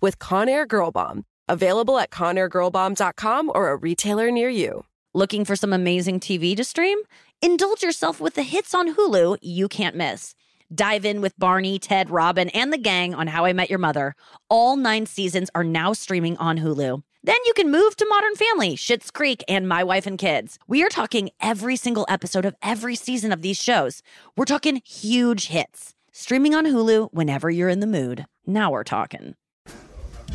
with Conair Girl Bomb. Available at ConairGirlBomb.com or a retailer near you. Looking for some amazing TV to stream? Indulge yourself with the hits on Hulu you can't miss. Dive in with Barney, Ted, Robin, and the gang on How I Met Your Mother. All nine seasons are now streaming on Hulu. Then you can move to Modern Family, Schitt's Creek, and My Wife and Kids. We are talking every single episode of every season of these shows. We're talking huge hits. Streaming on Hulu whenever you're in the mood. Now we're talking.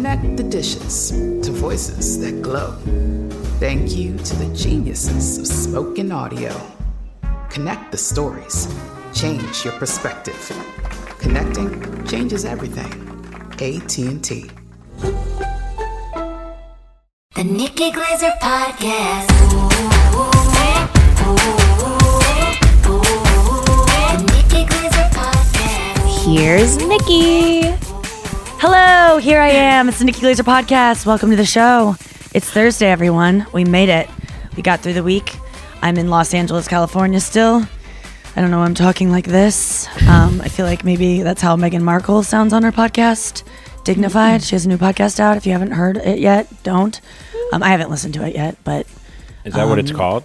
Connect the dishes to voices that glow. Thank you to the geniuses of spoken audio. Connect the stories. Change your perspective. Connecting changes everything. AT&T. The Nikki Glazer Podcast. The Nikki Glazer Podcast. Here's Nikki. Hello, here I am. It's the Nikki Glazer podcast. Welcome to the show. It's Thursday, everyone. We made it. We got through the week. I'm in Los Angeles, California still. I don't know why I'm talking like this. Um, I feel like maybe that's how Meghan Markle sounds on her podcast. Dignified. She has a new podcast out. If you haven't heard it yet, don't. Um, I haven't listened to it yet, but Is that what it's Um, called?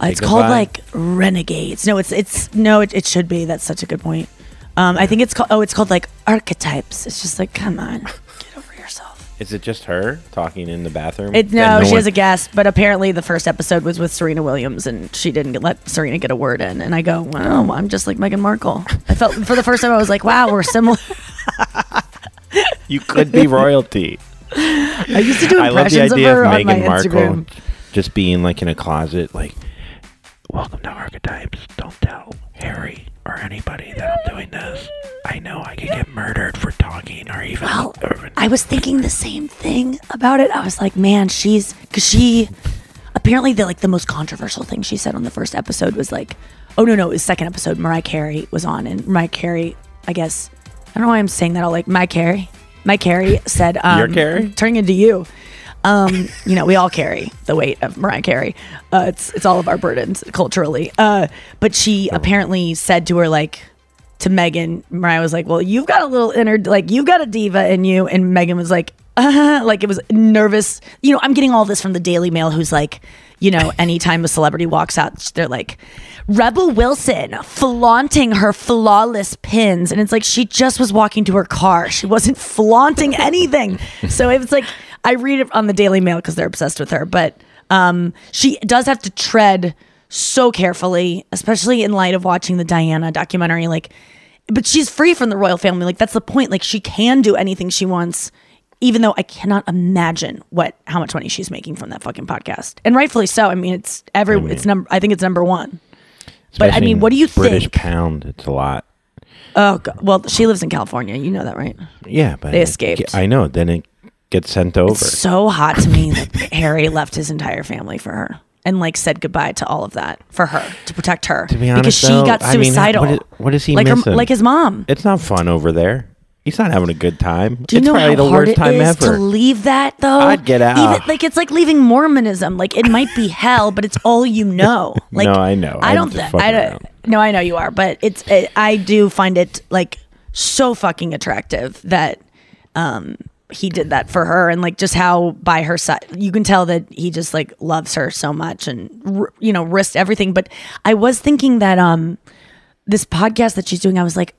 uh, it's called Dignified? like Renegades. No, it's it's no, it, it should be. That's such a good point. Um, I think it's called. Oh, it's called like Archetypes. It's just like, come on, get over yourself. Is it just her talking in the bathroom? It, That no, she one- has a guest, but apparently the first episode was with Serena Williams, and she didn't get, let Serena get a word in. And I go, wow, I'm just like Meghan Markle. I felt for the first time I was like, wow, we're similar. You could be royalty. I used to do I love the impressions of idea her of on my Markle Instagram. just being like in a closet, like, "Welcome to Archetypes. Don't tell Harry or anybody that I'm doing this. I know I could get murdered for talking, or even." Well, or I was thinking the same thing about it. I was like, man, she's because she apparently the like the most controversial thing she said on the first episode was like, oh no no, it was second episode. Mariah Carey was on, and Mariah Carey, I guess I don't know why I'm saying that. all like Mariah Carey. Mariah Carey said, um, Your Carey? turning into you. Um, you know, we all carry the weight of Mariah Carey. Uh, it's it's all of our burdens culturally. Uh, but she apparently said to her like to Megan, Mariah was like, "Well, you've got a little inner like you've got a diva in you," and Megan was like, uh, like it was nervous. You know, I'm getting all this from the Daily Mail, who's like, you know, anytime a celebrity walks out, they're like, Rebel Wilson flaunting her flawless pins, and it's like she just was walking to her car. She wasn't flaunting anything. so it's like I read it on the Daily Mail because they're obsessed with her, but um, she does have to tread so carefully, especially in light of watching the Diana documentary. Like, but she's free from the royal family. Like, that's the point. Like, she can do anything she wants, even though I cannot imagine what how much money she's making from that fucking podcast, and rightfully so. I mean, it's every it's number. I think it's number one. But I mean, what do you British think? British pound, it's a lot. Oh, God. well, she lives in California. You know that, right? Yeah, but They escaped. I know. Then it gets sent over. It's so hot to me that Harry left his entire family for her and like said goodbye to all of that for her to protect her To be honest, because she though, got I mean, suicidal. what is- what is he like missing? like his mom. It's not fun over there. He's not having a good time. Do you it's know probably how the hard worst it time is ever. to leave that though? I'd get out. Even, like it's like leaving Mormonism. Like it might be hell, but it's all you know. Like No, I know. I don't. Th- I don't. around. No, I know you are, but it's. It, I do find it like so fucking attractive that um he did that for her and like just how by her side you can tell that he just like loves her so much and you know risked everything but i was thinking that um this podcast that she's doing i was like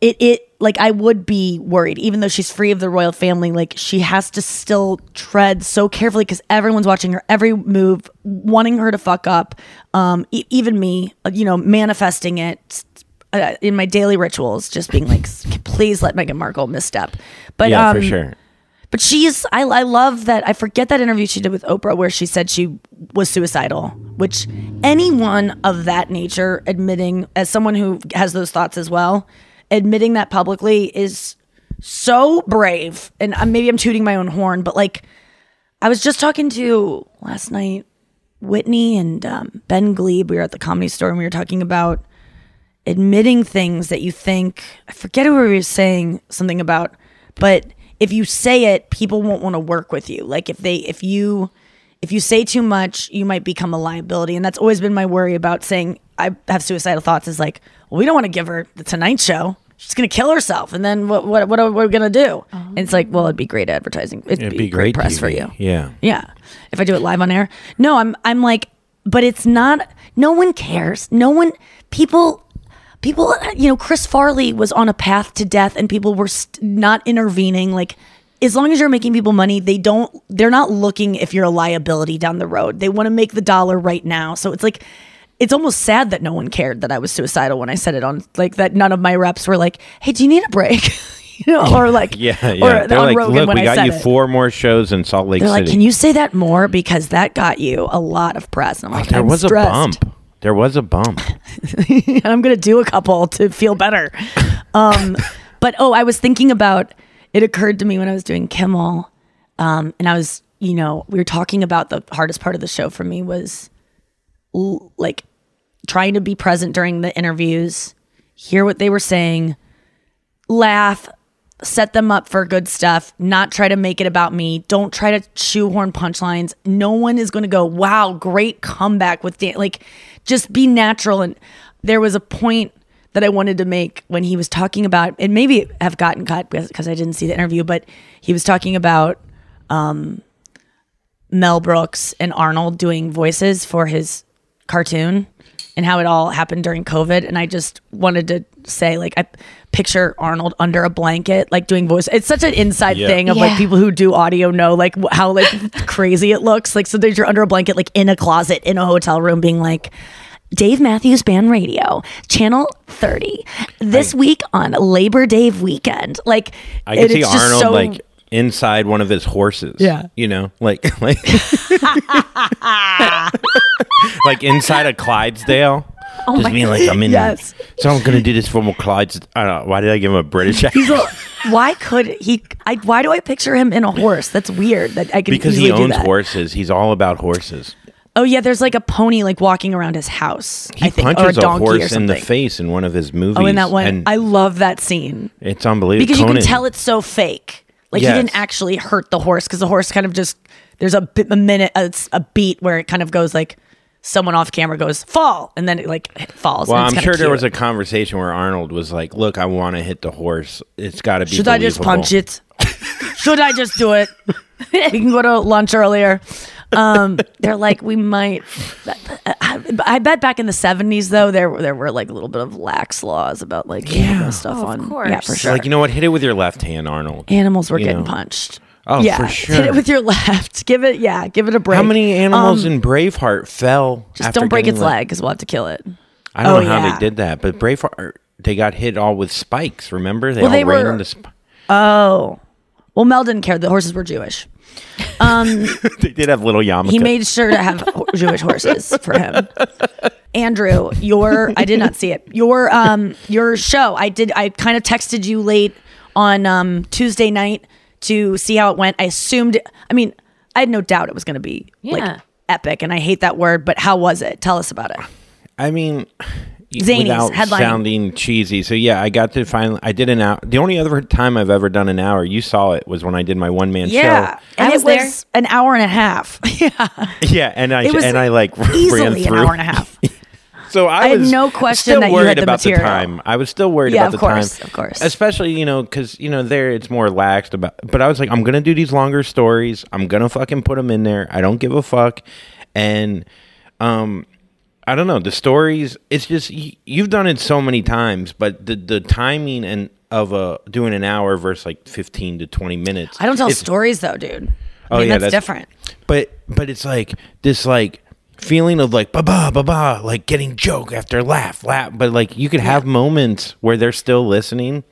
it it like I would be worried, even though she's free of the royal family. Like she has to still tread so carefully because everyone's watching her every move, wanting her to fuck up. Um, e- even me, uh, you know, manifesting it uh, in my daily rituals, just being like, please let Meghan Markle misstep. But yeah, um, for sure. but she's I, I love that I forget that interview she did with Oprah where she said she was suicidal, which anyone of that nature admitting as someone who has those thoughts as well, admitting that publicly is so brave. And uh, maybe I'm tooting my own horn, but like I was just talking to last night Whitney and um, Ben Gleib. We were at the comedy store and we were talking about admitting things that you think I forget who we were saying something about, but if you say it, people won't want to work with you. Like if they if you if you say too much, you might become a liability. And that's always been my worry about saying I have suicidal thoughts is like, well, we don't want to give her the Tonight Show. She's gonna kill herself, and then what? What? What are we gonna do? Oh. And it's like, well, it'd be great advertising. It'd, It'd be, be great, great press for you. Yeah. Yeah. If I do it live on air. No, I'm I'm like, but it's not no one cares. No one people people you know, Chris Farley was on a path to death and people were st- not intervening like as long as you're making people money, they don't they're not looking if you're a liability down the road. They want to make the dollar right now. So it's like it's almost sad that no one cared that I was suicidal when I said it on like that none of my reps were like, "Hey, do you need a break?" you know, or like Yeah, or yeah. They're like, Rogan look, we got you it. four more shows in Salt Lake They're City. like, "Can you say that more because that got you a lot of press?" And I'm oh, like, there "I'm was stressed. a bump. There was a bump. and I'm gonna do a couple to feel better. Um, but oh, I was thinking about. It occurred to me when I was doing Kimmel, um, and I was, you know, we were talking about the hardest part of the show for me was like trying to be present during the interviews, hear what they were saying, laugh, set them up for good stuff, not try to make it about me. Don't try to shoehorn punchlines. No one is going to go, wow, great comeback with Dan. Like, just be natural. And there was a point that I wanted to make when he was talking about, and maybe have gotten cut because I didn't see the interview, but he was talking about um, Mel Brooks and Arnold doing voices for his cartoon and how it all happened during COVID. And I just wanted to say, like, I picture Arnold under a blanket, like doing voice. It's such an inside Yeah. thing of like people who do audio know like how like crazy it looks. Like, so there's you're under a blanket, like in a closet in a hotel room, being like, Dave Matthews Band Radio, Channel 30, this week on Labor Day weekend. Like, I could and see it's just Arnold so- like inside one of his horses. Yeah. You know, like like like inside a Clydesdale. Oh Just being like I'm in. Yes. So I'm gonna do this from a Clydes. I don't know. Why did I give him a British accent? Well, why could he? I, why do I picture him in a horse? That's weird. That I can because easily he do owns that. horses. He's all about horses. Oh yeah, there's like a pony like walking around his house. He I think, or a punches a, donkey or horse in the face in one of his movies. Oh, in that one, and I love that scene it's unbelievable because you can tell it's so fake. Like Yes. he didn't actually hurt the horse because the horse kind of just there's a bit, a minute, a, a beat where it kind of goes like someone off camera goes fall and then it like falls. Well, I'm sure there was a conversation where Arnold was like, "Look, I want to hit the horse. It's got to be." Should I just punch it? Should I just do it? we can go to lunch earlier. Um, they're like, we might. I, I bet back in the '70s, though, there were- there were like a little bit of lax laws about like yeah. stuff Oh, of on. course. Yeah, for sure. Like you know what? Hit it with your left hand, Arnold. Animals were you getting know. punched. Oh, yeah, for Hit it with your left. Give it, yeah, give it a break. How many animals Um, in Braveheart fell? Just after don't break its leg, because we'll have to kill it. I don't Oh, know how yeah. they did that, but Braveheart they got hit all with spikes. Remember, they Well, all they ran were- into. Sp- Oh, Well, Mel didn't care. The horses were Jewish. Um, they did have little yarmulke. he made sure to have Jewish horses for him. Andrew, your I did not see it. Your um your show. I did. I kind of texted you late on um Tuesday night to see how it went. I assumed. I mean, I had no doubt it was going to be Yeah. like epic, and I hate that word. But how was it? Tell us about it. I mean, Zanies, without headlining. sounding cheesy. So yeah, I got to finally. I did an hour. The only other time I've ever done an hour, you saw it, was when I did my one man Yeah, show. and I was it was an hour and a half. yeah, Yeah, and I it was and I like ran easily through. an hour and a half. So I, I had was no question still that you worried had the about material. the time. I was still worried Yeah, about the course, time, of course. Especially you know because you know there it's more laxed about. But I was like, I'm gonna do these longer stories. I'm gonna fucking put them in there. I don't give a fuck. And um, I don't know the stories. It's just you've done it so many times, but the the timing and of a doing an hour versus like 15 to 20 minutes. I don't tell stories though, dude. I Oh mean, yeah, that's, different. But but it's like this like feeling of like ba ba ba ba like getting joke after laugh laugh. But like you could have moments where they're still listening,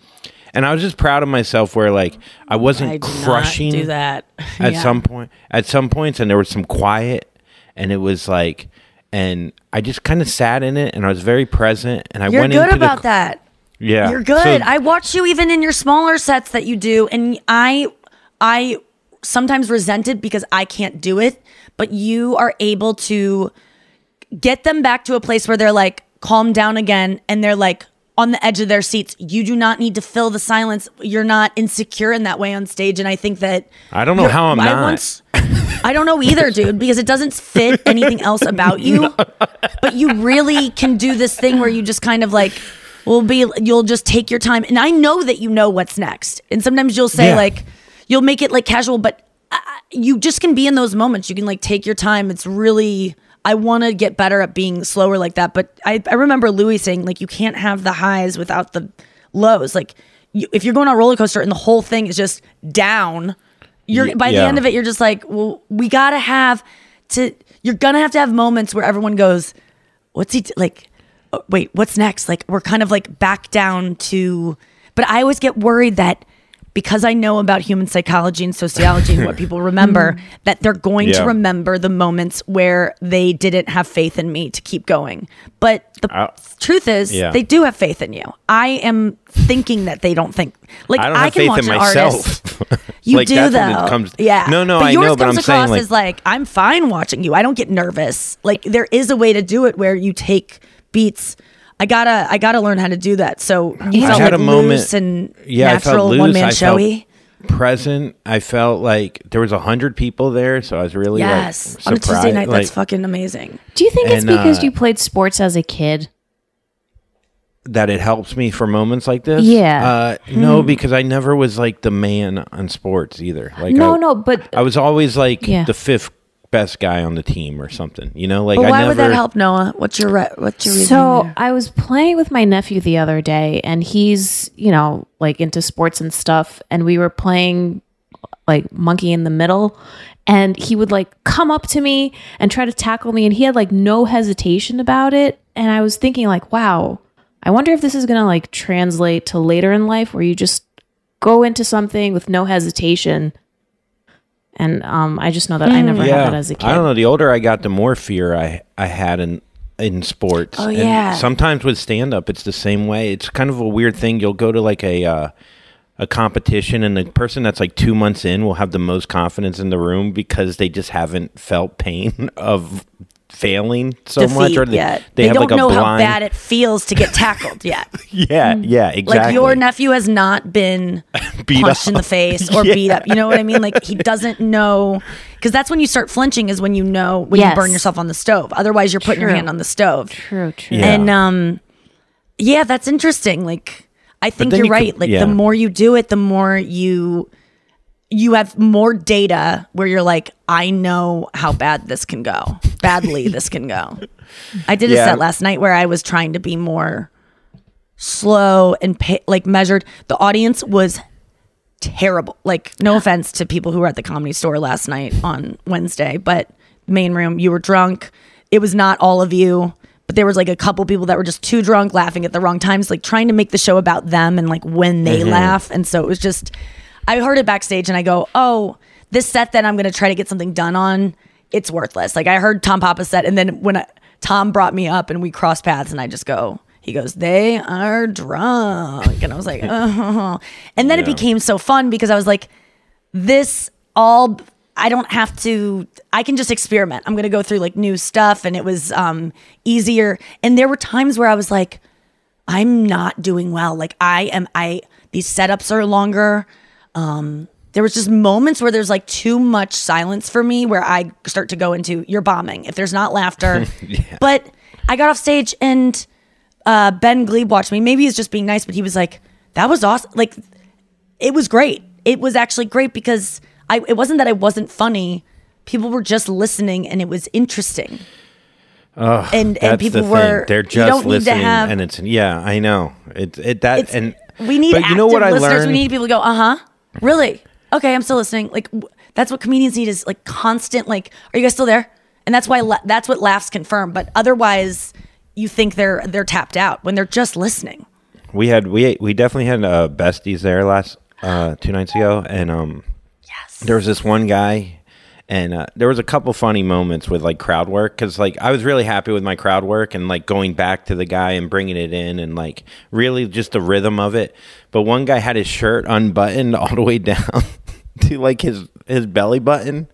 and I was just proud of myself where like I wasn't I crushing do that. at Yeah. some point at some points, and there was some quiet, and it was like. And I just kind of sat in it, and I was very present. And I You're went good into about the, that. Yeah, You're good. So- I watch you even in your smaller sets that you do, and I, I sometimes resent it because I can't do it. But you are able to get them back to a place where they're like calm down again, and they're like on the edge of their seats. You do not need to fill the silence. You're not insecure in that way on stage, and I think that I don't know how I'm I not. once- I don't know either, dude, because it doesn't fit anything else about you. But you really can do this thing where you just kind of like will be you'll just take your time. And I know that you know what's next. And sometimes you'll say Yeah. like you'll make it like casual, but uh, you just can be in those moments. You can like take your time. It's really I want to get better at being slower like that. But I, I remember Louis saying like you can't have the highs without the lows. Like you, if you're going on a roller coaster and the whole thing is just down, you're by the end of it you're just like well we gotta have to you're gonna have to have moments where everyone goes what's he t- like oh, wait what's next like we're kind of like back down to but i always get worried that because i know about human psychology and sociology and what people remember mm-hmm. that they're going to remember the moments where they didn't have faith in me to keep going but the I- truth is Yeah. they do have faith in you i am thinking that they don't think like I don't I can faith watch in an myself. artist You Like, do that's though. comes- yeah. No, no, but I yours know, but comes I'm saying, across like- as like I'm fine watching you. I don't get nervous. Like there is a way to do it where you take beats. I gotta, I gotta learn how to do that. So you I felt had like a moment- loose and yeah, I felt natural, one man I felt showy. present. I felt like there was a hundred people there, so I was really Yes, like on a Tuesday night, like- that's fucking amazing. Do you think it's And, because uh, you played sports as a kid? that it helps me for moments like this. Yeah. Uh, no, because I never was like the man on sports either. Like no, I, no, but I was always like Yeah. the fifth best guy on the team or something. You know, like But I why never. would that help, Noah? What's your re- what's your reason? So there? I was playing with my nephew the other day, and he's you know like into sports and stuff, and we were playing like monkey in the middle, and he would like come up to me and try to tackle me, and he had like no hesitation about it, and I was thinking like, wow, I wonder if this is gonna like translate to later in life where you just go into something with no hesitation. And um, I just know that I never yeah, had that as a kid. I don't know. The older I got, the more fear I I had in in sports. Oh, And yeah. sometimes with stand up, it's the same way. It's kind of a weird thing. You'll go to like a. Uh, a competition and the person that's like two months in will have the most confidence in the room because they just haven't felt pain of failing so Defeat much or they, yet. they, They, have don't like a know blind how bad it feels to get tackled yet. yeah yeah exactly Like your nephew has not been Beat punched in the face or Yeah. beat up. You know what I mean? Like he doesn't know because that's when you start flinching is when you know when Yes. you burn yourself on the stove. Otherwise, you're putting your hand on the stove. True, true. Yeah. And um, yeah, that's interesting. Like I think you're you right. could- like yeah. the more you do it, the more you you have more data where you're like, I know how bad this can go. Badly this can go. I did a set last night where I was trying to be more slow and pa- like measured. The audience was terrible. Like, no offense to people who were at the comedy store last night on Wednesday, but main room, you were drunk. It was not all of you, but there was like a couple people that were just too drunk, laughing at the wrong times, like trying to make the show about them and like when they mm-hmm. laugh. And so it was just, I heard it backstage and I go, oh, this set that I'm going to try to get something done on, it's worthless. Like I heard Tom Papa set, and then when I, Tom brought me up and we crossed paths, and I just go, he goes, they are drunk, and I was like, oh, and then it became so fun because I was like, this all. I don't have to I can just experiment. I'm going to go through like new stuff and it was um easier and there were times where I was like I'm not doing well. Like I am I these setups are longer. Um there was just moments where there's like too much silence for me where I start to go into you're bombing if there's not laughter. But I got off stage and uh Ben Gleib watched me. Maybe he's just being nice, but he was like, that was awesome. Like it was great. It was actually great because I it wasn't that I wasn't funny. People were just listening and it was interesting. and and That's people the were. They're just don't need to listening, have- and it's yeah, I know it. It that and we need But you know what I listeners. learned? We need people to go, uh huh. Really? Okay, I'm still listening. Like w- that's what comedians need is like constant. Like, are you guys still there? And that's why la- that's what laughs confirm. But otherwise, you think they're they're tapped out when they're just listening. we had we we definitely had uh, besties there last uh, two nights ago, and um, Yes. there was this one guy, and uh, there was a couple funny moments with like crowd work because like I was really happy with my crowd work and like going back to the guy and bringing it in and like really just the rhythm of it. But one guy had his shirt unbuttoned all the way down to like his his belly button,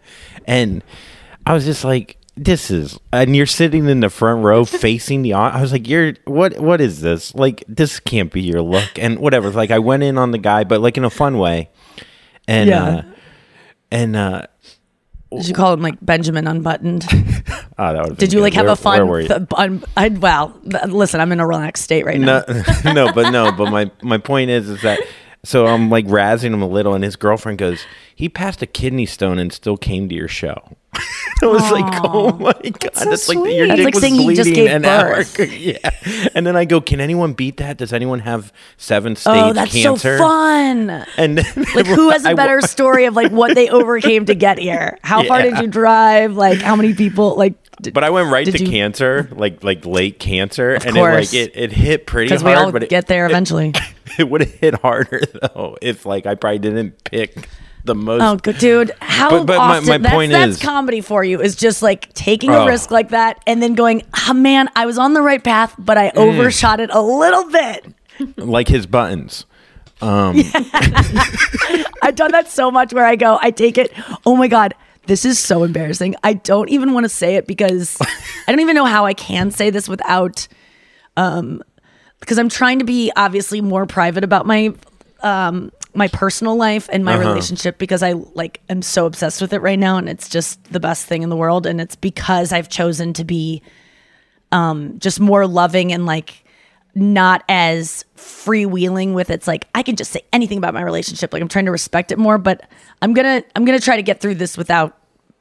and I was just like. This is, and you're sitting in the front row facing the. I was like, "You're what? What is this? Like, this can't be your look." And whatever. Like, I went in on the guy, but like in a fun way. And Yeah. uh, and uh, Did you call him like Benjamin Unbuttoned? Oh, that would. Did you like have where, a fun? Where were you? th- un- I, well, th- listen, I'm in a relaxed state right now. no, no, but no, but my my point is, is that so I'm like razzing him a little, and his girlfriend goes, "He passed a kidney stone and still came to your show." I was like, "Oh my god, that's, like your That's dick like was saying bleeding just gave an hour birth. ago." Yeah, and then I go, "Can anyone beat that? Does anyone have seven oh, stage oh, that's cancer?" so fun. And then Like, who has a better story of like what they overcame to get here? How far did you drive? Like, how many people? Like, did, But I went right to you- cancer, like like late cancer, and it course. like it, it hit pretty hard. we all but it, get there eventually. it would have hit harder though if like I probably didn't pick the most. Oh, good dude. How But- but my- often? my that's, point that's is- comedy for you. Is just like taking Oh. a risk like that and then going, oh, man, I was on the right path, but I Mm. overshot it a little bit. like his buttons. Um, I've done that so much where I go, I take it. Oh my God, this is so embarrassing. I don't even want to say it because I don't even know how I can say this without, um, because I'm trying to be obviously more private about my, um, my personal life and my relationship because I like am so obsessed with it right now and it's just the best thing in the world and it's because I've chosen to be, um, just more loving and like not as freewheeling with it's like I can just say anything about my relationship. Like I'm trying to respect it more, but I'm gonna I'm gonna try to get through this without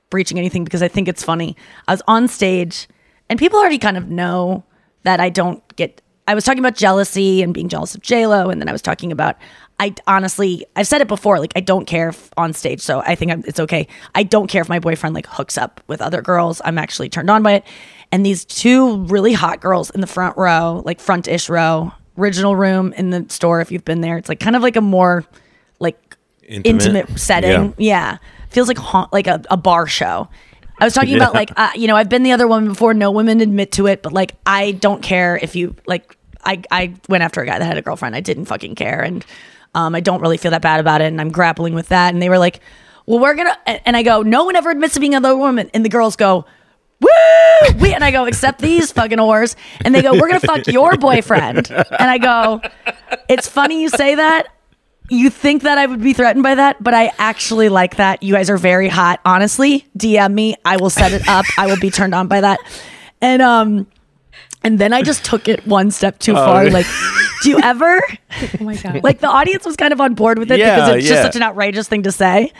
breaching anything because I think it's funny. I was on stage and people already kind of know that I don't get I was talking about jealousy and being jealous of Lo, and then I was talking about I honestly I've said it before like I don't care if on stage so I think I'm, it's okay I don't care if my boyfriend like hooks up with other girls I'm actually turned on by it and these two really hot girls in the front row like front-ish row original room in the store if you've been there it's like kind of like a more like Intimate? intimate, setting yeah, feels like ha- like a, a bar show I was talking about like uh, you know I've been the other woman before. No women admit to it, but like I don't care if you like. I I went after a guy that had a girlfriend. I didn't fucking care, and um, I don't really feel that bad about it. And I'm grappling with that. And they were like, "Well, we're gonna," and I go, "No one ever admits to being another woman." And the girls go. Woo! We, and I go, except these fucking whores. And they go, we're to fuck your boyfriend. And I go, it's funny you say that you think that I would be threatened by that, but I actually like that. You guys are very hot. Honestly, DM me. I will set it up. I will be turned on by that. And um and then I just took it one step too Oh, far. Like, do you ever Oh my god. like the audience was kind of on board with it Yeah, because it's just such an outrageous thing to say.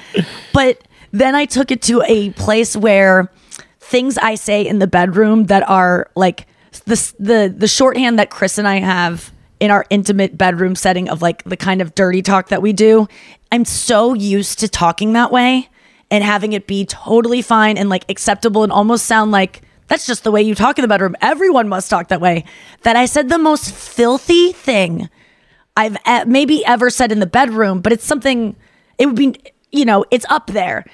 But then I took it to a place where things I say in the bedroom that are like the the the shorthand that Chris and I have in our intimate bedroom setting of like the kind of dirty talk that we do. I'm so used to talking that way and having it be totally fine and like acceptable and almost sound like that's just the way you talk in the bedroom. Everyone must talk that way. That I said the most filthy thing I've e- maybe ever said in the bedroom, but it's something it would be, you know, it's up there.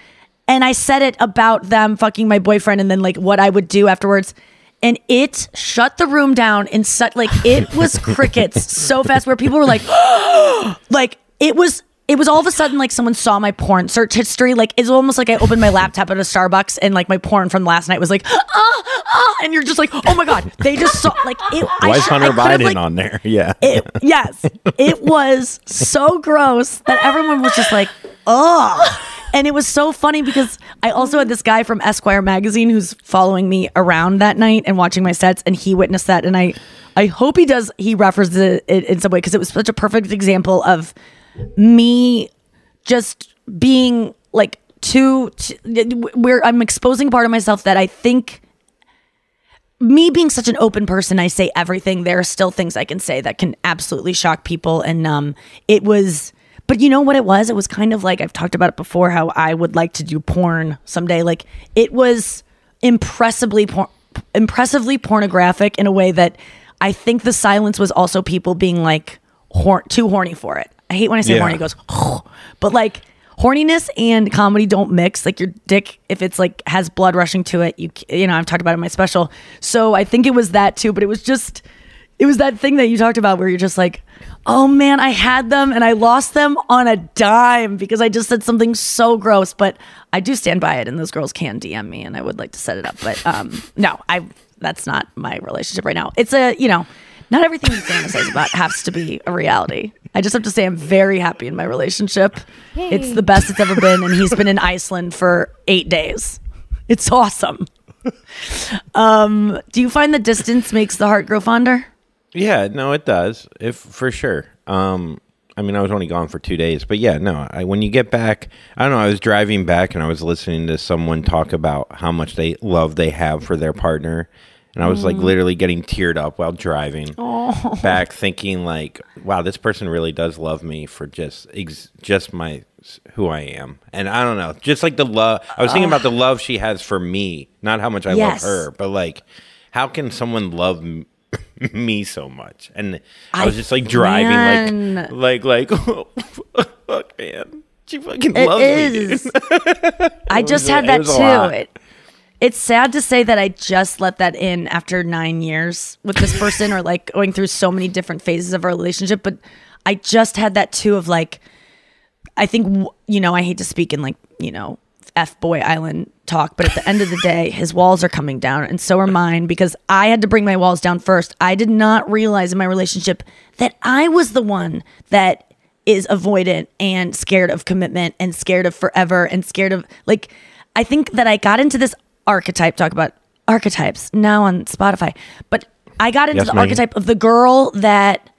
And I said it about them fucking my boyfriend and then like what I would do afterwards. And it shut the room down and such like it was crickets so fast where people were like, like it was it was all of a sudden like someone saw my porn search history. Like it's almost like I opened my laptop at a Starbucks and like my porn from last night was like, ah, ah, and you're just like, oh my god, they just saw like it. I Why is Hunter Biden like, on there? Yeah. it, yes, it was so gross that everyone was just like, "Ugh." And it was so funny because I also had this guy from Esquire magazine who's following me around that night and watching my sets, and he witnessed that. And I, I hope he does. He references it in some way because it was such a perfect example of me just being like too, t- where I'm exposing part of myself that I think me being such an open person, I say everything. There are still things I can say that can absolutely shock people. And um, it was, but you know what it was? It was kind of like I've talked about it before. How I would like to do porn someday. Like it was impressively, por- impressively pornographic in a way that I think the silence was also people being like hor- too horny for it. I hate when I say Yeah. horny. It goes, but like horniness and comedy don't mix. Like your dick, if it's like has blood rushing to it, you you know I've talked about it in my special. So I think it was that too. But it was just it was that thing that you talked about where you're just like, oh man, I had them and I lost them on a dime because I just said something so gross. But I do stand by it, and those girls can DM me, and I would like to set it up. But um, no, I that's not my relationship right now. It's a you know. Not everything you fantasize about has to be a reality. I just have to say I'm very happy in my relationship. It's the best it's ever been, and he's been in Iceland for eight days. It's awesome. Um, do you find the distance makes the heart grow fonder? Yeah, no, it does. If for sure. Um, I mean, I was only gone for two days, but yeah, no. I, when you get back, I don't know. I was driving back and I was listening to someone talk about how much they love they have for their partner, and I was like mm. literally getting teared up while driving back, thinking like, "Wow, this person really does love me for just ex- just my who I am." And I don't know, just like the love. I was thinking about the love she has for me, not how much I Yes. love her, but like, how can someone love me so much? And I, was just like driving, man. like, like, like, fuck, man, she fucking It loves me. I just had that too. It, it's sad to say that I just let that in after nine years with this person or like going through so many different phases of our relationship. But I just had that too of like, I think, you know, I hate to speak in like, you know, F Boy Island talk, but at the end of the day, his walls are coming down and so are mine because I had to bring my walls down first. I did not realize in my relationship that I was the one that is avoidant and scared of commitment and scared of forever and scared of like, I think that I got into this archetype, talk about archetypes now on Spotify, but I got into Yes, the archetype of the girl that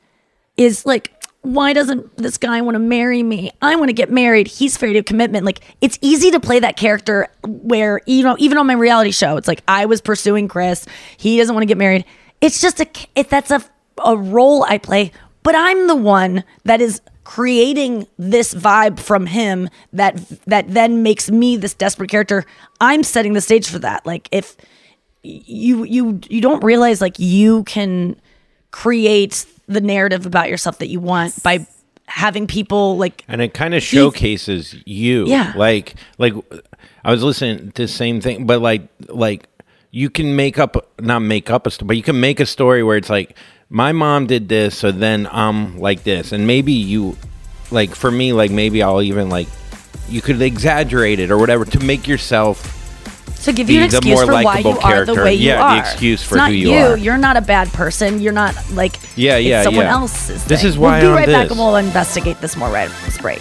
is like, why doesn't this guy want to marry me? I want to get married. He's afraid of commitment. Like it's easy to play that character where you know, even on my reality show, it's like I was pursuing Chris. He doesn't want to get married. It's just a it, that's a a role I play, but I'm the one that is creating this vibe from him that that then makes me this desperate character. I'm setting the stage for that. Like if you you you don't realize like you can create the narrative about yourself that you want by having people like and it kind of showcases you Yeah. like like i was listening to the same thing but like like you can make up not make up a story but you can make a story where it's like my mom did this so then i'm like this and maybe you like for me like maybe i'll even like you could exaggerate it or whatever to make yourself to give you an excuse more for why likable you are the way you Yeah, the are. excuse It's for not who you are. You're not a bad person. You're not like Yeah, it's yeah, someone yeah. else's. This thing. is why we'll be on right back and we'll investigate this more right after this break.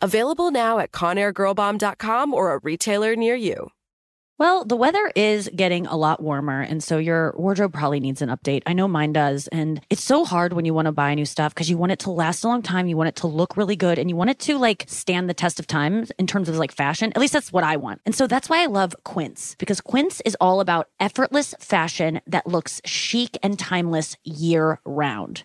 Available now at ConairGirlBomb.com or a retailer near you. Well, the weather is getting a lot warmer, and so your wardrobe probably needs an update. I know mine does. And it's so hard when you want to buy new stuff because you want it to last a long time. You want it to look really good and you want it to like stand the test of time in terms of like fashion. At least that's what I want. And so that's why I love Quince because Quince is all about effortless fashion that looks chic and timeless year round.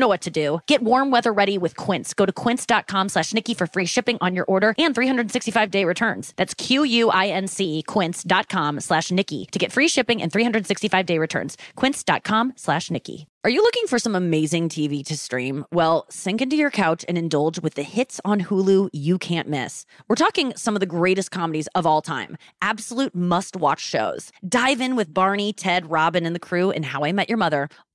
know what to do. Get warm weather ready with Quince. Go to quince.com slash Nikki for free shipping on your order and 365 day returns. That's Q-U-I-N-C quince.com slash Nikki to get free shipping and 365 day returns. Quince.com slash Nikki. Are you looking for some amazing TV to stream? Well, sink into your couch and indulge with the hits on Hulu you can't miss. We're talking some of the greatest comedies of all time, absolute must watch shows. Dive in with Barney, Ted, Robin, and the crew in How I Met Your Mother.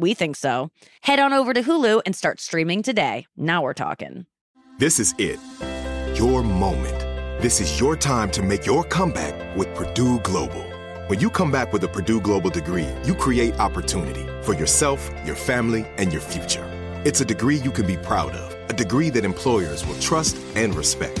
We think so. Head on over to Hulu and start streaming today. Now we're talking. This is it. Your moment. This is your time to make your comeback with Purdue Global. When you come back with a Purdue Global degree, you create opportunity for yourself, your family, and your future. It's a degree you can be proud of, a degree that employers will trust and respect.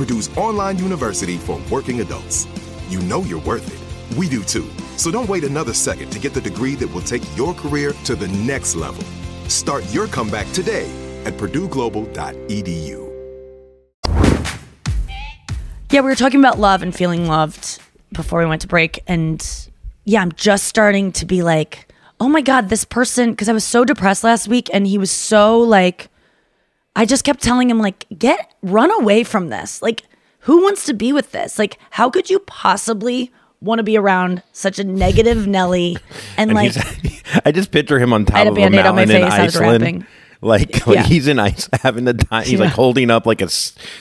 Purdue's online university for working adults. You know you're worth it. We do too. So don't wait another second to get the degree that will take your career to the next level. Start your comeback today at purdueglobal.edu. Yeah, we were talking about love and feeling loved before we went to break. And yeah, I'm just starting to be like, oh my God, this person, because I was so depressed last week and he was so like, I just kept telling him, like, get, run away from this. Like, who wants to be with this? Like, how could you possibly want to be around such a negative Nelly? And, And like, I just picture him on top of a Band-Aid on my mountain in I Iceland. Like, like Yeah. he's in ice having the time. He's like holding up like a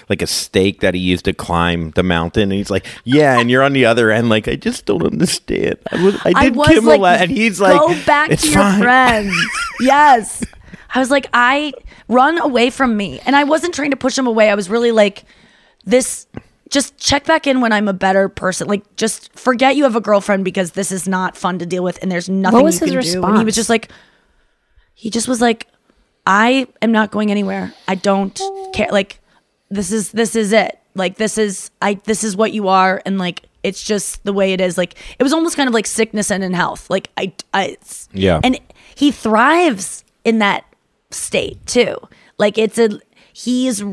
like a stake that he used to climb the mountain. And he's like, yeah, and you're on the other end. Like, I just don't understand. I, was, I did was Kimmel, like, and he's like, go back to your fine. friends. yes. I was like, I run away from me. And I wasn't trying to push him away. I was really like, this, just check back in when I'm a better person. Like, just forget you have a girlfriend because this is not fun to deal with and there's nothing was you can his do. And he was just like, he just was like, I am not going anywhere. I don't care. Like, this is, this is it. Like, this is, I, this is what you are. And like, it's just the way it is. Like it was almost kind of like sickness and in health. Like I, I it's- Yeah. and he thrives in that state too. Like it's a he's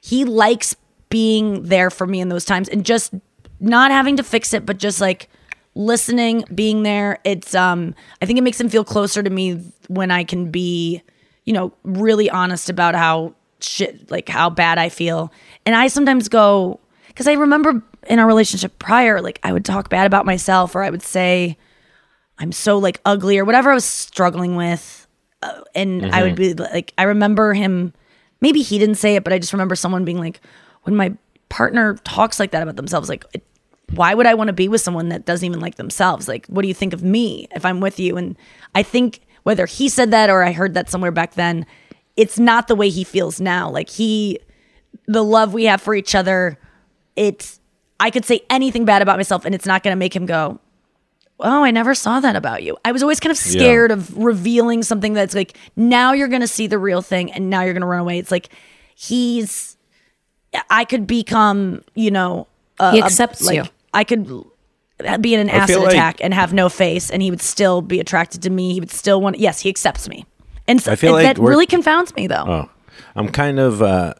he likes being there for me in those times and just not having to fix it, but just like listening, being there. It's um I think it makes him feel closer to me when I can be, you know, really honest about how shit like how bad I feel. And I sometimes go because I remember in our relationship prior, like I would talk bad about myself or I would say I'm so like ugly or whatever I was struggling with. Uh, and I would be like, I remember him, maybe he didn't say it, but I just remember someone being like, when my partner talks like that about themselves, like, it, why would I want to be with someone that doesn't even like themselves? Like, what do you think of me if I'm with you? And I think whether he said that or I heard that somewhere back then, it's not the way he feels now. Like, he, the love we have for each other, it's, I could say anything bad about myself and it's not going to make him go, oh, I never saw that about you. I was always kind of scared of revealing something that's like, now you're going to see the real thing and now you're going to run away. It's like, he's, I could become, you know, a, He a- accepts like, you. I could be in an acid like- attack and have no face and he would still be attracted to me. He would still want, yes, he accepts me. And so, I feel and like that really confounds me though. Oh, I'm kind of uh,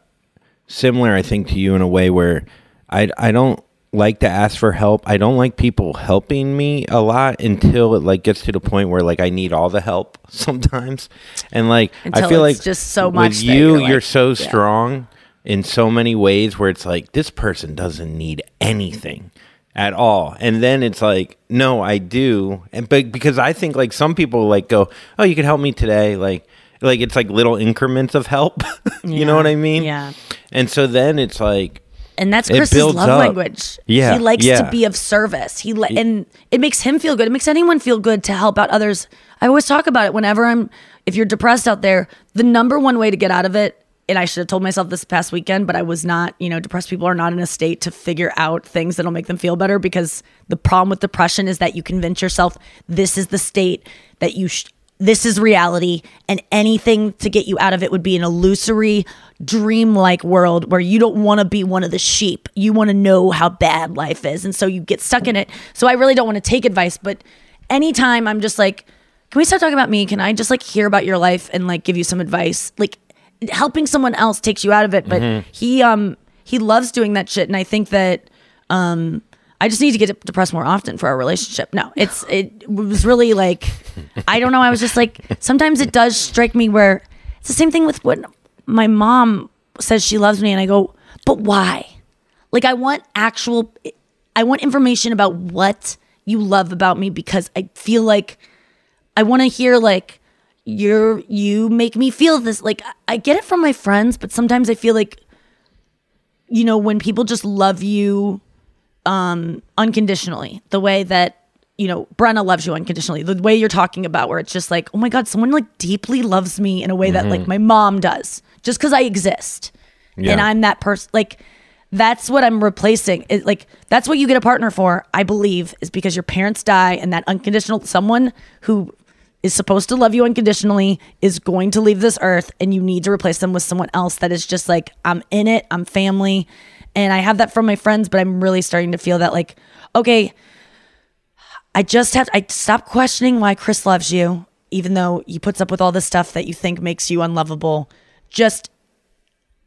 similar, I think, to you in a way where I I don't like to ask for help. I don't like people helping me a lot until it like gets to the point where like I need all the help sometimes, and like Until I feel it's like just so much with you, you're you're like- so yeah. strong in so many ways where it's like this person doesn't need anything at all. And then it's like no i do. And but because i think like some people like go oh you can help me today. Like like it's like little increments of help. You know what i mean? Yeah. and so then it's like And that's Chris's love up. language. Yeah, he likes yeah. to be of service. He li- and it makes him feel good. It makes anyone feel good to help out others. I always talk about it whenever I'm. If you're depressed out there, the number one way to get out of it. And I should have told myself this past weekend, but I was not. You know, depressed people are not in a state to figure out things that'll make them feel better because the problem with depression is that you convince yourself this is the state that you. Sh- this is reality, and anything to get you out of it would be an illusory, dreamlike world where you don't want to be one of the sheep. You want to know how bad life is. And so you get stuck in it. So I really don't want to take advice, but anytime I'm just like, can we stop talking about me? Can I just like hear about your life and like give you some advice? Like helping someone else takes you out of it, but he um he loves doing that shit and I think that um I just need to get depressed more often for our relationship. No, it's it was really like I don't know. I was just like sometimes it does strike me where it's the same thing with what my mom says she loves me, and I go, but why? Like I want actual, I want information about what you love about me because I feel like I want to hear like you're you make me feel this. Like I get it from my friends, but sometimes I feel like you know when people just love you um unconditionally the way that you know brenna loves you unconditionally the way you're talking about where it's just like oh my god someone like deeply loves me in a way that like my mom does just because i exist. And i'm that person like that's what i'm replacing. It, like that's what you get a partner for i believe is because your parents die and that unconditional someone who is supposed to love you unconditionally is going to leave this earth and you need to replace them with someone else that is just like i'm in it i'm family and i have that from my friends but i'm really starting to feel that like okay i just have i stop questioning why chris loves you even though he puts up with all the stuff that you think makes you unlovable. Just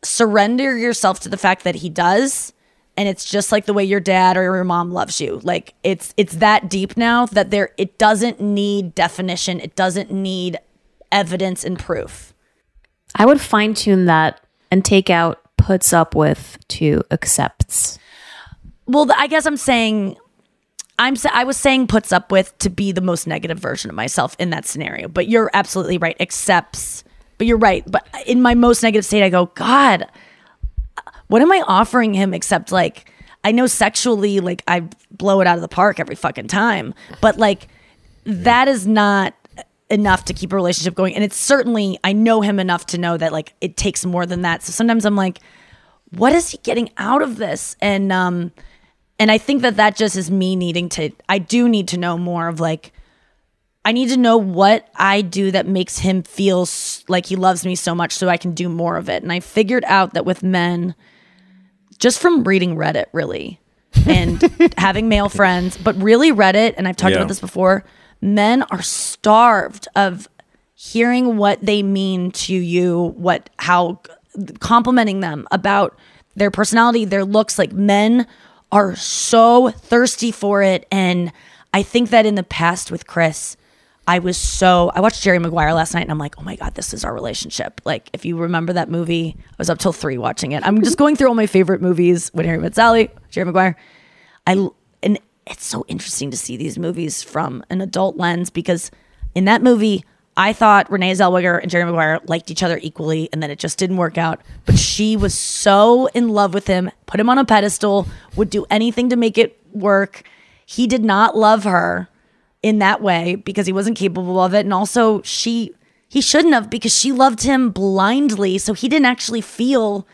surrender yourself to the fact that he does and it's just like the way your dad or your mom loves you. Like it's it's that deep now that there it doesn't need definition. It doesn't need evidence and proof. I would fine tune that and take out puts up with to accepts. well i guess i'm saying i'm i was saying puts up with to be the most negative version of myself in that scenario but you're absolutely right accepts but you're right but in my most negative state i go god what am I offering him except like I know sexually like I blow it out of the park every fucking time, but like that is not enough to keep a relationship going and it's certainly I know him enough to know that like it takes more than that. So sometimes I'm like what is he getting out of this? And um and I think that that just is me needing to I do need to know more of like I need to know what I do that makes him feel s- like he loves me so much so I can do more of it. And I figured out that with men, just from reading Reddit, really, and having male friends, but really Reddit, and I've talked Yeah. about this before, men are starved of hearing what they mean to you, what how complimenting them about their personality, their looks. Like men are so thirsty for it. And I think that in the past with Chris, I was so I watched Jerry Maguire last night and I'm like, oh my God, this is our relationship. Like, if you remember that movie, I was up till three watching it. I'm just going through all my favorite movies. When Harry Met Sally, Jerry Maguire. I and it's so interesting to see these movies from an adult lens because in that movie, I thought Renee Zellweger and Jerry Maguire liked each other equally, and then it just didn't work out. But she was so in love with him, put him on a pedestal, would do anything to make it work. He did not love her in that way because he wasn't capable of it, and also she he shouldn't have because she loved him blindly, so he didn't actually feel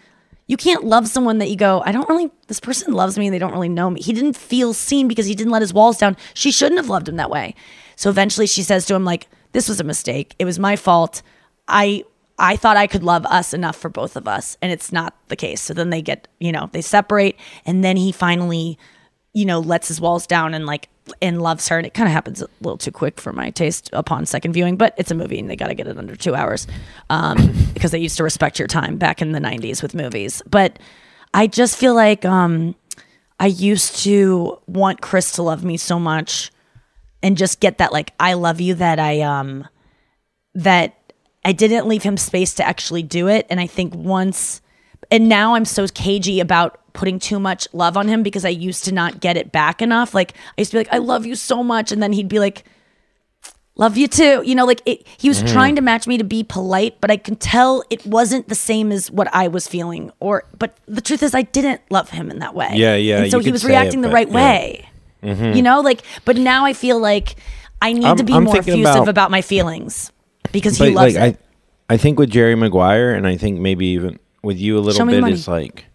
you can't love someone that you go, I don't really, this person loves me and they don't really know me. He didn't feel seen because he didn't let his walls down. She shouldn't have loved him that way. So eventually she says to him, like, this was a mistake. It was my fault. I, I thought I could love us enough for both of us. And it's not the case. So then they get, you know, they separate and then he finally, you know, lets his walls down and like, and loves her. And it kind of happens a little too quick for my taste upon second viewing, but it's a movie and they got to get it under two hours um, because they used to respect your time back in the 90s with movies. But I just feel like um, I used to want Chris to love me so much and just get that, like, I love you that I, um, that I didn't leave him space to actually do it. And I think once, and now I'm so cagey about putting too much love on him because I used to not get it back enough. Like I used to be like, I love you so much. And then he'd be like, love you too. You know, like it, he was trying to match me to be polite, but I can tell it wasn't the same as what I was feeling. Or, but the truth is I didn't love him in that way. Yeah, yeah, And so he was reacting it, the right yeah. Mm-hmm. You know, like, but now I feel like I need I'm- to be I'm more effusive about- about, my feelings because he loves like it. I, I think with Jerry Maguire, and I think maybe even with you a little bit is like,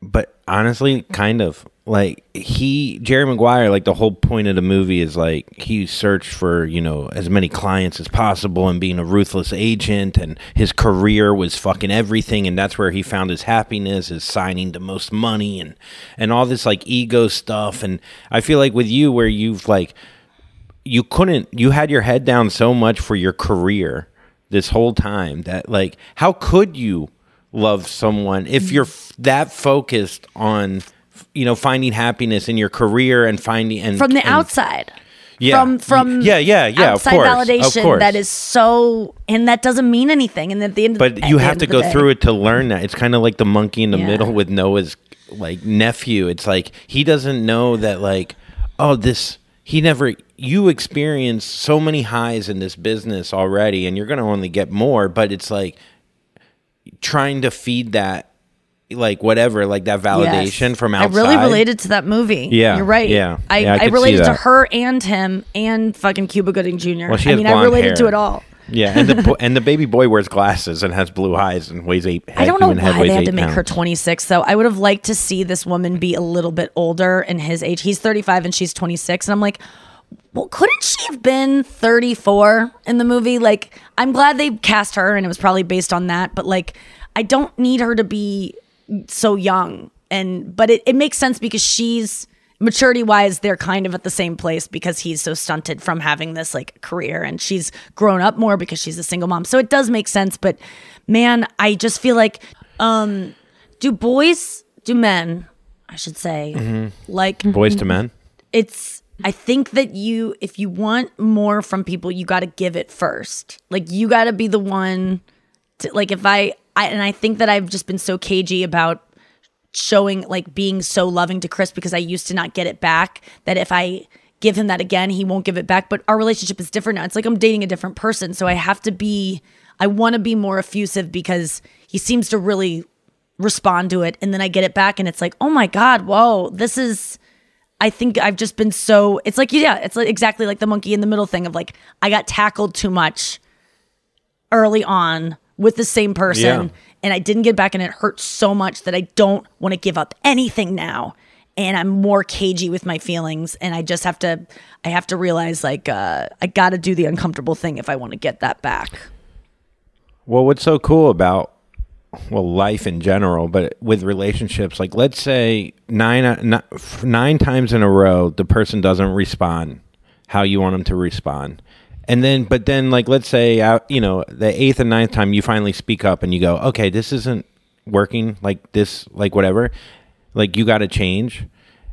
but honestly, kind of like he Jerry Maguire. Like the whole point of the movie is like he searched for you know as many clients as possible and being a ruthless agent, and his career was fucking everything, and that's where he found his happiness is signing the most money and and all this like ego stuff. And I feel like with you, where you've like you couldn't you had your head down so much for your career this whole time that like how could you love someone if you're f- that focused on you know finding happiness in your career and finding and from the and- outside. Yeah. From from Yeah, yeah, yeah, of outside course, validation that is so and that doesn't mean anything. And at the end, but you have to go through it to learn that it's kind of like the monkey in the Yeah. middle with noah's like nephew it's like he doesn't know that like oh this he never you experience so many highs in this business already and you're going to only get more but it's like trying to feed that like whatever like that validation Yes. from outside. I really related to that movie. Yeah, you're right. yeah. I, Yeah, I I, related to her and him and fucking Cuba Gooding Jr. Well, she I mean, I related to it all. yeah and the and the baby boy wears glasses and has blue eyes and weighs eight I don't know why they had to make her 26 though. I would have liked to see this woman be a little bit older in his age. He's 35 and she's 26 and I'm like, well, couldn't she have been 34 in the movie? Like, I'm glad they cast her and it was probably based on that, but like, I don't need her to be so young. And, but it, it makes sense because she's maturity wise, they're kind of at the same place because he's so stunted from having this like career and she's grown up more because she's a single mom. So it does make sense. But man, I just feel like, um, do boys, do men, I should say, like boys to men it's I think that you if you want more from people, you got to give it first. Like you got to be the one to like if I I and I think that I've just been so cagey about showing like being so loving to Chris because I used to not get it back that if I give him that again, he won't give it back, but our relationship is different now. It's like I'm dating a different person, so I have to be I want to be more effusive because he seems to really respond to it. And then I get it back and it's like, "Oh my god, whoa, this is I think I've just been so it's like yeah, it's like exactly like the monkey in the middle thing of like I got tackled too much early on with the same person Yeah. and I didn't get back and it hurt so much that I don't want to give up anything now and I'm more cagey with my feelings and I just have to I have to realize like uh I got to do the uncomfortable thing if I want to get that back. Well, what's so cool about well life in general, but with relationships, like let's say nine uh, nine times in a row the person doesn't respond how you want them to respond. And then, but then, like, let's say, uh, you know, the eighth and ninth time you finally speak up and you go, okay, this isn't working, like this, like whatever, like you got to change.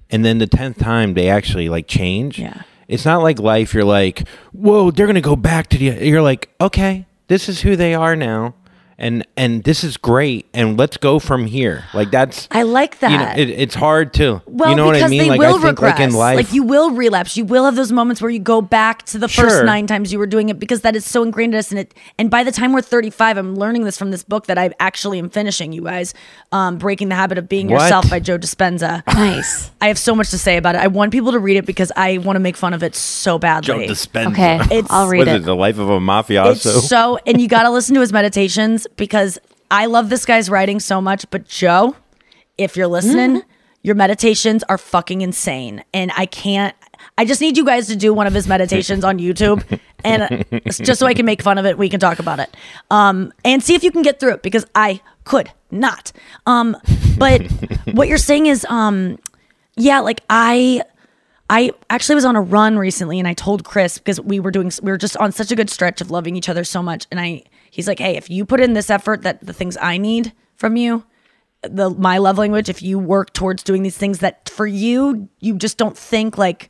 And then the tenth time they actually like change. Yeah. It's not like life. You're like, whoa, they're gonna go back to the. You're like, okay, this is who they are now, and and this is great, and let's go from here. Like that's. I like that. You know, it, it's hard to. Well, you know what because I mean? they like will I think, regress. like in life, like you will relapse. You will have those moments where you go back to the first Sure. nine times you were doing it because that is so ingrained in us. And it, and by the time we're 35, I'm learning this from this book that I actually am finishing. You guys, um, breaking the habit of being What? yourself by Joe Dispenza. Nice. I have so much to say about it. I want people to read it because I want to make fun of it so badly. Joe dispenza okay, It's- I'll read What is it. it? The life of a mafioso. It's so, and you got to listen to his meditations because I love this guy's writing so much. But Joe, if you're listening, Mm-hmm. your meditations are fucking insane, and I can't. I just need you guys to do one of his meditations on YouTube, and just so I can make fun of it, we can talk about it, um, and see if you can get through it because I could not. Um, but what you're saying is, um, yeah, like I. I actually was on a run recently and I told Chris because we were doing we were just on such a good stretch of loving each other so much and I he's like, "Hey, if you put in this effort that the things I need from you, the my love language, if you work towards doing these things that for you you just don't think like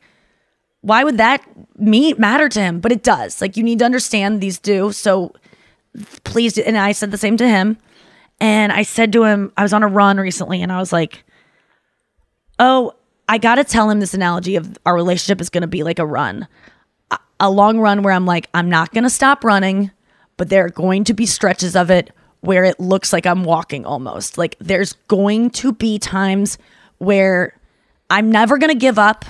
why would that me matter to him? But it does. Like you need to understand these do. So please and I said the same to him. And I said to him, I was on a run recently and I was like, oh, I got to tell him this analogy of our relationship is going to be like a run, A- a long run where I'm like, I'm not going to stop running, but there are going to be stretches of it where it looks like I'm walking almost. Like there's going to be times where I'm never going to give up.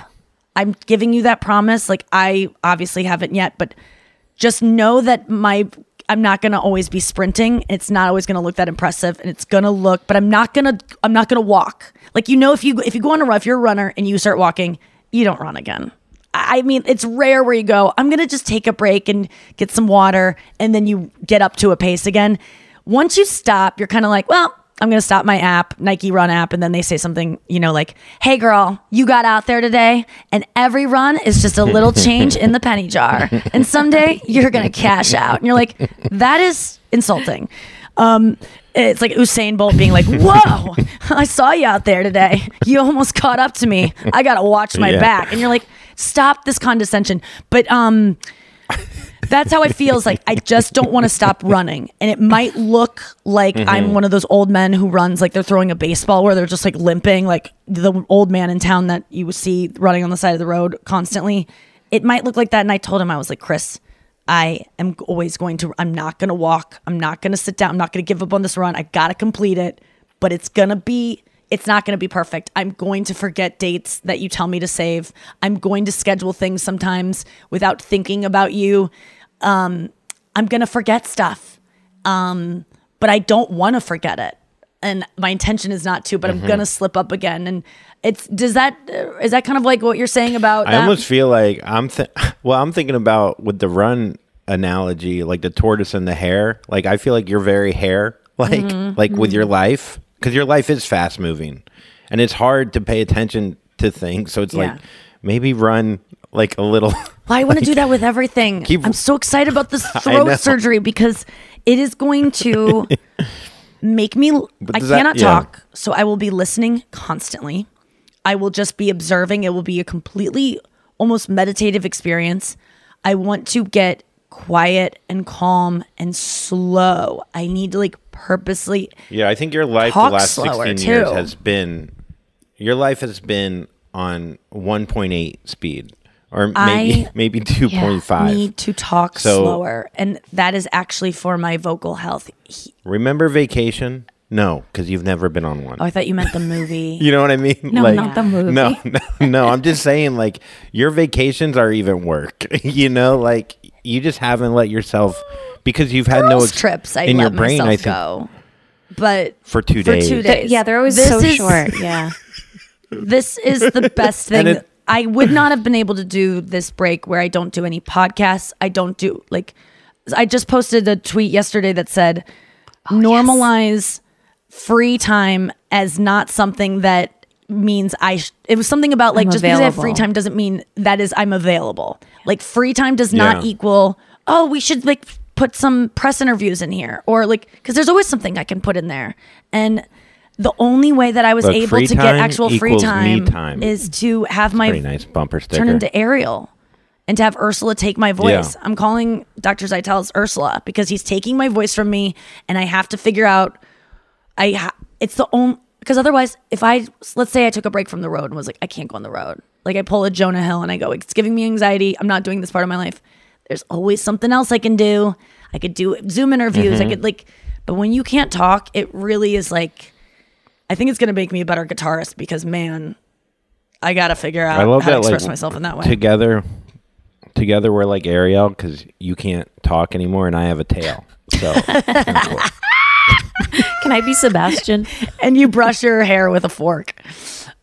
I'm giving you that promise. Like I obviously haven't yet, but just know that my I'm not going to always be sprinting. It's not always going to look that impressive and it's going to look, but I'm not going to I'm not going to walk. Like you know if you if you go on a run, if you're a runner and you start walking, you don't run again. I mean, it's rare where you go, I'm going to just take a break and get some water and then you get up to a pace again. Once you stop, you're kind of like, well, I'm going to stop my app, Nike Run app, and then they say something, you know, like, hey, girl, you got out there today, and every run is just a little change in the penny jar. And someday you're going to cash out. And you're like, that is insulting. Um, it's like Usain Bolt being like, whoa, I saw you out there today. You almost caught up to me. I got to watch my Yeah. back. And you're like, stop this condescension. But, um, that's how it feels like I just don't want to stop running. And it might look like I'm one of those old men who runs like they're throwing a baseball where they're just like limping, like the old man in town that you would see running on the side of the road constantly. It might look like that. And I told him, I was like, Chris, I am always going to, I'm not going to walk. I'm not going to sit down. I'm not going to give up on this run. I got to complete it, but it's going to be, it's not going to be perfect. I'm going to forget dates that you tell me to save. I'm going to schedule things sometimes without thinking about you. Um, I'm going to forget stuff. Um, but I don't want to forget it. And my intention is not to, but Mm-hmm. I'm going to slip up again. And it's, does that, uh, that kind of like what you're saying about I that? almost feel like I'm th- well. I'm thinking about with the run analogy, like the tortoise and the hare. Like I feel like you're very hare, like Mm-hmm. like with your life, because your life is fast moving, and it's hard to pay attention to things. So it's Yeah. like maybe run like a little. Well, I want to do that with everything. Keep- I'm so excited about this know. throat surgery because it is going to make me. I does that- cannot yeah. talk, so I will be listening constantly. I will just be observing. It will be a completely almost meditative experience. I want to get quiet and calm and slow. I need to like purposely. Yeah, I think your life the last slower, 16 years has been your life has been on 1.8 speed or maybe I- maybe 2.5. Need to talk So- slower, and that is actually for my vocal health. He- Remember vacation? No, because you've never been on one. oh, I thought you meant the movie. You know what I mean? No, not the movie. No, no, no. I'm just saying, like, your vacations are even work. you know, like, you just haven't let yourself, because you've had no ex- trips. I in let your brain, myself I think, go, but for two for days. two Th- days. yeah, they're always This so is- short. Yeah. This is the best thing. it- I would not have been able to do this break where I don't do any podcasts. I don't do like. I just posted a tweet yesterday that said, Oh, "Normalize free time as not something that means I. Sh- it was something about like I'm just because I have free time doesn't mean that is I'm available. Like free time does not Yeah. equal. Oh, we should like put some press interviews in here, or like because there's always something I can put in there, and. The only way that I was Look, able to get actual free time, time. is to have my Pretty nice bumper sticker. turn into Ariel and to have Ursula take my voice. Yeah. I'm calling Dr. Zeitels Ursula because he's taking my voice from me and I have to figure out I ha- it's the only because otherwise if I let's say I took a break from the road and was like I can't go on the road. Like I pull a Jonah Hill and I go it's giving me anxiety. I'm not doing this part of my life. There's always something else I can do. I could do Zoom interviews. Mm-hmm. I could like but when you can't talk, it really is like I think it's going to make me a better guitarist because man, I got to figure out I love how to express like myself in that way. together. Together we're like Ariel because you can't talk anymore and I have a tail. So. Can I be Sebastian? and you brush your hair with a fork.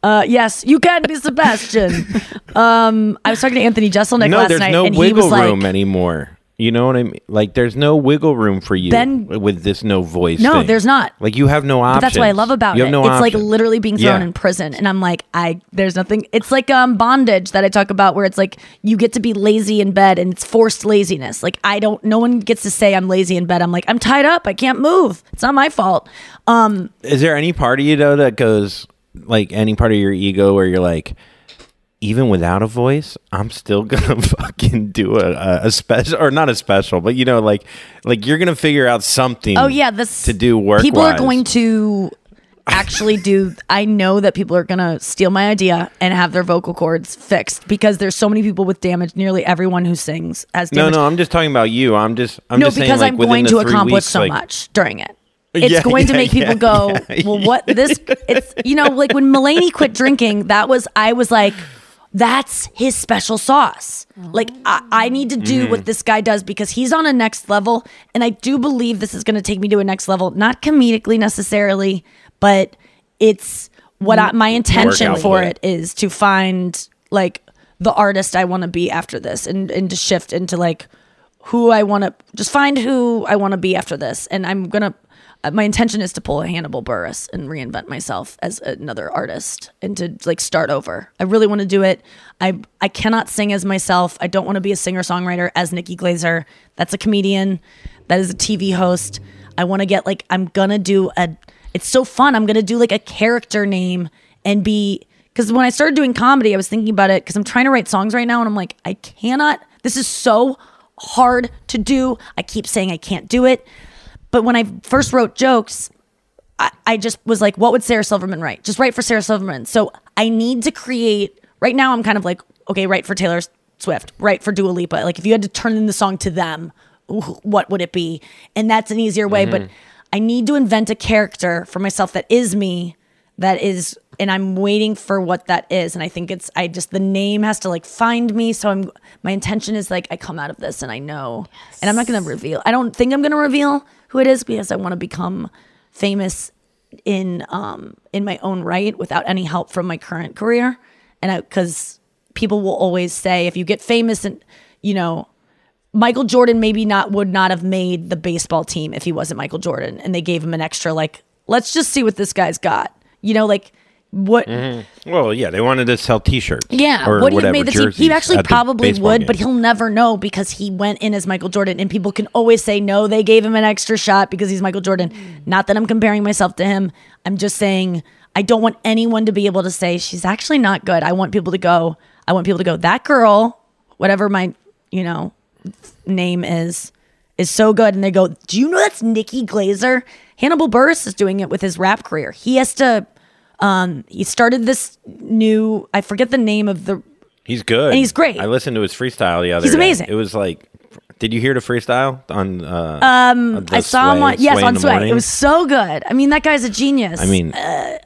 Uh, yes, you can be Sebastian. um, I was talking to Anthony Jeselnik no, last night, no and he wiggle was like, room anymore. You know what I mean? Like there's no wiggle room for you Ben- with this no voice. No, thing. there's not. Like you have no But options. that's what I love about you it. have no it's like options. literally being thrown Yeah. in prison, and I'm like, I there's nothing. It's like um bondage that I talk about, where it's like you get to be lazy in bed, and it's forced laziness. Like I don't. No one gets to say I'm lazy in bed. I'm like I'm tied up. I can't move. It's not my fault. Um, Is there any part of you though that goes like any part of your ego where you're like, even without a voice, I'm still gonna fucking do a, a, special or not a special, but you know, like like you're gonna figure out something. Oh yeah, this to do work. People are going to actually do. I know that people are going to steal my idea and have their vocal cords fixed because there's so many people with damage. Nearly everyone who sings has No, damage. no, no, I'm just talking about you. I'm just I'm no, just saying, because like, I'm going to accomplish weeks, so like- much during it. It's Yeah, going to yeah, make people yeah, go, yeah, well, what this? It's you know, like when Mulaney quit drinking, that was I was like, that's his special sauce. Like I, I need to do Mm-hmm. what this guy does because he's on a next level, and I do believe this is going to take me to a next level, not comedically necessarily, but it's what I, my intention for for it is to find like the artist I want to be after this, and and to shift into like who I want to just find who I want to be after this. And I'm going to, Uh, my intention is to pull a Hannibal Buress and reinvent myself as another artist and to like start over. I really want to do it. I, I cannot sing as myself. I don't want to be a singer songwriter as Nikki Glazer. That's a comedian. That is a TV host. I want to get like, I'm to do a, it's so fun. I'm to do like a character name and be, because when I started doing comedy, I was thinking about it because I'm trying to write songs right now and I'm like, I cannot, this is so hard to do. I keep saying I can't do it. But when I first wrote jokes, I, I just was like, what would Sarah Silverman write? Just write for Sarah Silverman. So I need to create, right now, I'm kind of like, okay, write for Taylor Swift, write for Dua Lipa. Like if you had to turn in the song to them, what would it be? And that's an easier way. But mm-hmm. I need to invent a character for myself that is me, that is, and I'm waiting for what that is. And I think it's, I just, the name has to like find me. So I'm, my intention is like, I come out of this and I know, and I'm not going to reveal, I don't think I'm going to reveal who it is because I want to become famous in um in my own right without any help from my current career. And cuz people will always say if you get famous and you know Michael Jordan maybe not would not have made the baseball team if he wasn't Michael Jordan. And they gave him an extra like let's just see what this guy's got. You know like what mm-hmm. Well, yeah, they wanted to sell T-shirts. yeah, or would he whatever, made the team? He actually probably would, but he'll never know because he went in as Michael Jordan, and people can always say no, they gave him an extra shot because he's Michael Jordan. Not that I'm comparing myself to him. I'm just saying I don't want anyone to be able to say she's actually not good. I want people to go. I want people to go. That girl, whatever my you know name is, is so good, and they go. Do you know that's Nikki Glazer? Hannibal Buress is doing it with his rap career. He has to. Um, he started this new. I forget the name of the He's good. And he's great. I listened to his freestyle the other He's day. amazing. It was like, did you hear the freestyle on? Uh, um, I saw him on yes on Sway. It was so good. I mean, that guy's a genius. I mean,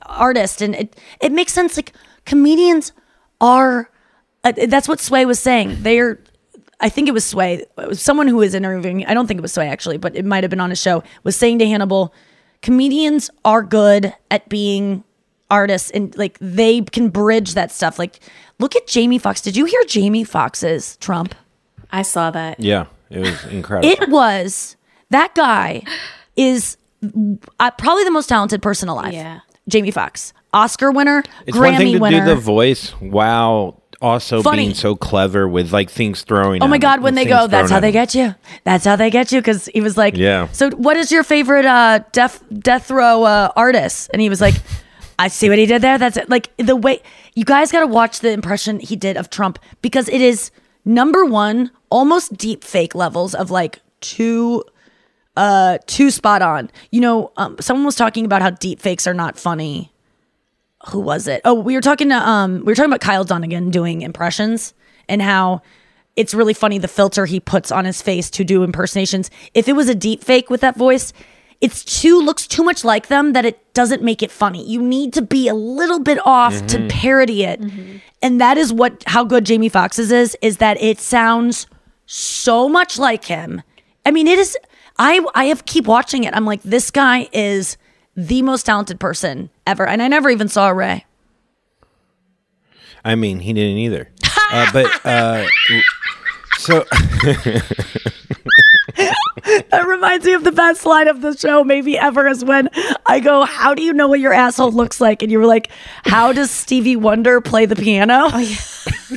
artist, and it it makes sense. Like comedians are. Uh, that's what Sway was saying. They're. I think it was Sway. It was someone who was interviewing. I don't think it was Sway actually, but it might have been on a show. Was saying to Hannibal, comedians are good at being artists, and like they can bridge that stuff. Like, look at Jamie Foxx. Did you hear Jamie Foxx's Trump? I saw that. yeah, it was incredible. It was that guy is uh, probably the most talented person alive. Yeah. Jamie Foxx, Oscar winner, It's Grammy one thing to winner. do the voice while also Funny. being so clever with like things throwing. Oh my God! him, When they go, that's how they him." get you. That's how they get you. Because he was like, Yeah. So, what is your favorite uh, death death row uh, artist? And he was like, I see what he did there. That's it. Like the way you guys got to watch the impression he did of Trump because it is number one, almost deep fake levels of like too uh too spot on. You know, um, someone was talking about how deep fakes are not funny. Who was it? Oh, we were talking to um we were talking about Kyle Dunnigan doing impressions and how it's really funny the filter he puts on his face to do impersonations. If it was a deep fake with that voice, it's too looks too much like them that it doesn't make it funny. You need to be a little bit off to parody it. And that is what how good Jamie Foxx's is is that it sounds so much like him. I mean, it is I I have keep watching it. I'm like this guy is the most talented person ever. And I never even saw Ray. I mean, he didn't either. uh, but uh, so That reminds me of the best line of the show, maybe ever, is when I go, How do you know what your asshole looks like? And you were like, How does Stevie Wonder play the piano? Oh, yeah.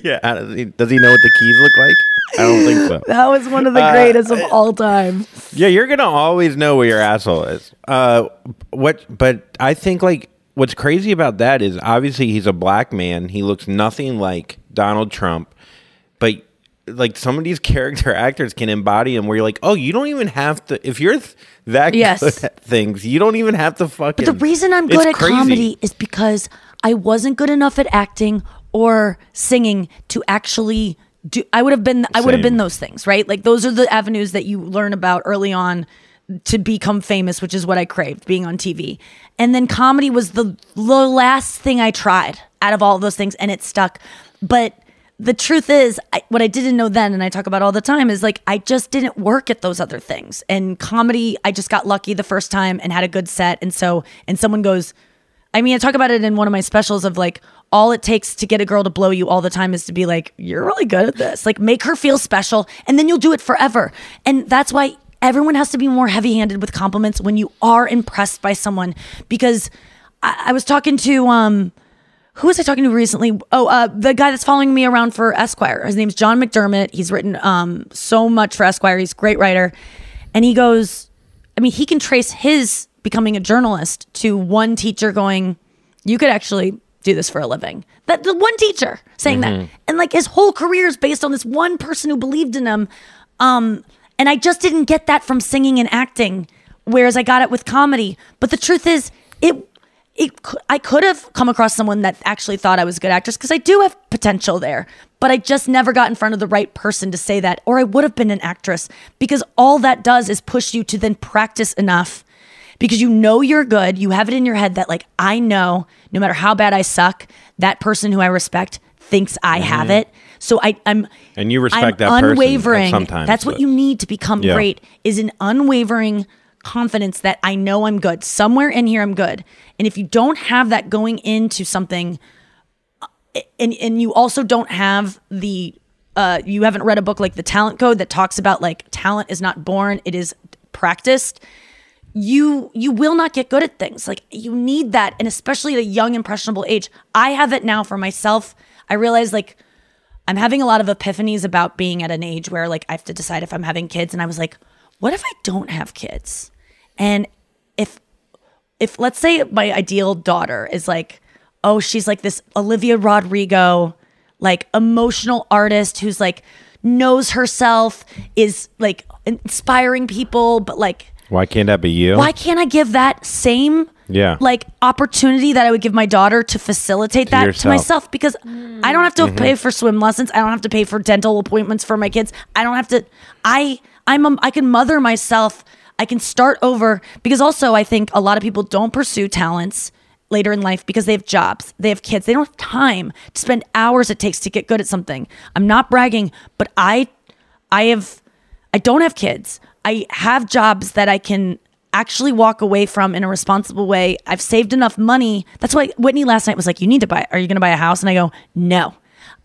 yeah, does he, does he know what the keys look like? I don't think so. That was one of the Uh, greatest of all time. Yeah, you're gonna always know where your asshole is. Uh, what? But I think like what's crazy about that is obviously he's a black man. He looks nothing like Donald Trump, but like some of these character actors can embody them Where you're like, oh, you don't even have to. If you're th- that Yes. good at things, you don't even have to fucking. But the reason I'm good at crazy. comedy is because I wasn't good enough at acting or singing to actually do I would have been I would have been those things, right? Like those are the avenues that you learn about early on to become famous, which is what I craved, being on TV. And then comedy was the, the last thing I tried out of all of those things and it stuck. But the truth is, I, what I didn't know then, and I talk about all the time, is like I just didn't work at those other things. And comedy, I just got lucky the first time and had a good set. And so, and someone goes, I mean, I talk about it in one of my specials of like, all it takes to get a girl to blow you all the time is to be like, you're really good at this. Like, make her feel special, and then you'll do it forever. And that's why everyone has to be more heavy handed with compliments when you are impressed by someone. Because I, I was talking to, um, who was I talking to recently? Oh, uh, the guy that's following me around for Esquire. His name's John McDermott. He's written um, so much for Esquire. He's a great writer. And he goes, I mean, he can trace his becoming a journalist to one teacher going, You could actually do this for a living. That the one teacher saying that. And like his whole career is based on this one person who believed in him. Um, and I just didn't get that from singing and acting, whereas I got it with comedy. But the truth is, it it I could have come across someone that actually thought I was a good actress because I do have potential there, but I just never got in front of the right person to say that, or I would have been an actress because all that does is push you to then practice enough because you know you're good. You have it in your head that, like, I know no matter how bad I suck, that person who I respect thinks I mm-hmm. have it. So I, I'm And you respect I'm that person unwavering. sometimes, That's what but- you need to become Yeah. great is an unwavering confidence that I know I'm good. Somewhere in here I'm good. And if you don't have that going into something uh, and and you also don't have the uh you haven't read a book like The Talent Code that talks about like talent is not born, it is practiced. You you will not get good at things. Like you need that and especially at a young impressionable age. I have it now for myself. I realize like I'm having a lot of epiphanies about being at an age where like I have to decide if I'm having kids and I was like, what if I don't have kids? And if if let's say my ideal daughter is like, oh, she's like this Olivia Rodrigo, like emotional artist who's like knows herself, is like inspiring people, but like Why can't that be you? why can't I give that same Yeah. like opportunity that I would give my daughter to facilitate that to myself because I don't have to mm-hmm. pay for swim lessons. I don't have to pay for dental appointments for my kids. I don't have to I I'm a, I can mother myself. I can start over because also I think a lot of people don't pursue talents later in life because they have jobs, they have kids. They don't have time to spend hours it takes to get good at something. I'm not bragging, but I I have I don't have kids. I have jobs that I can actually walk away from in a responsible way. I've saved enough money. That's why Whitney last night was like, "You need to buy. Are you going to buy a house?" And I go, "No.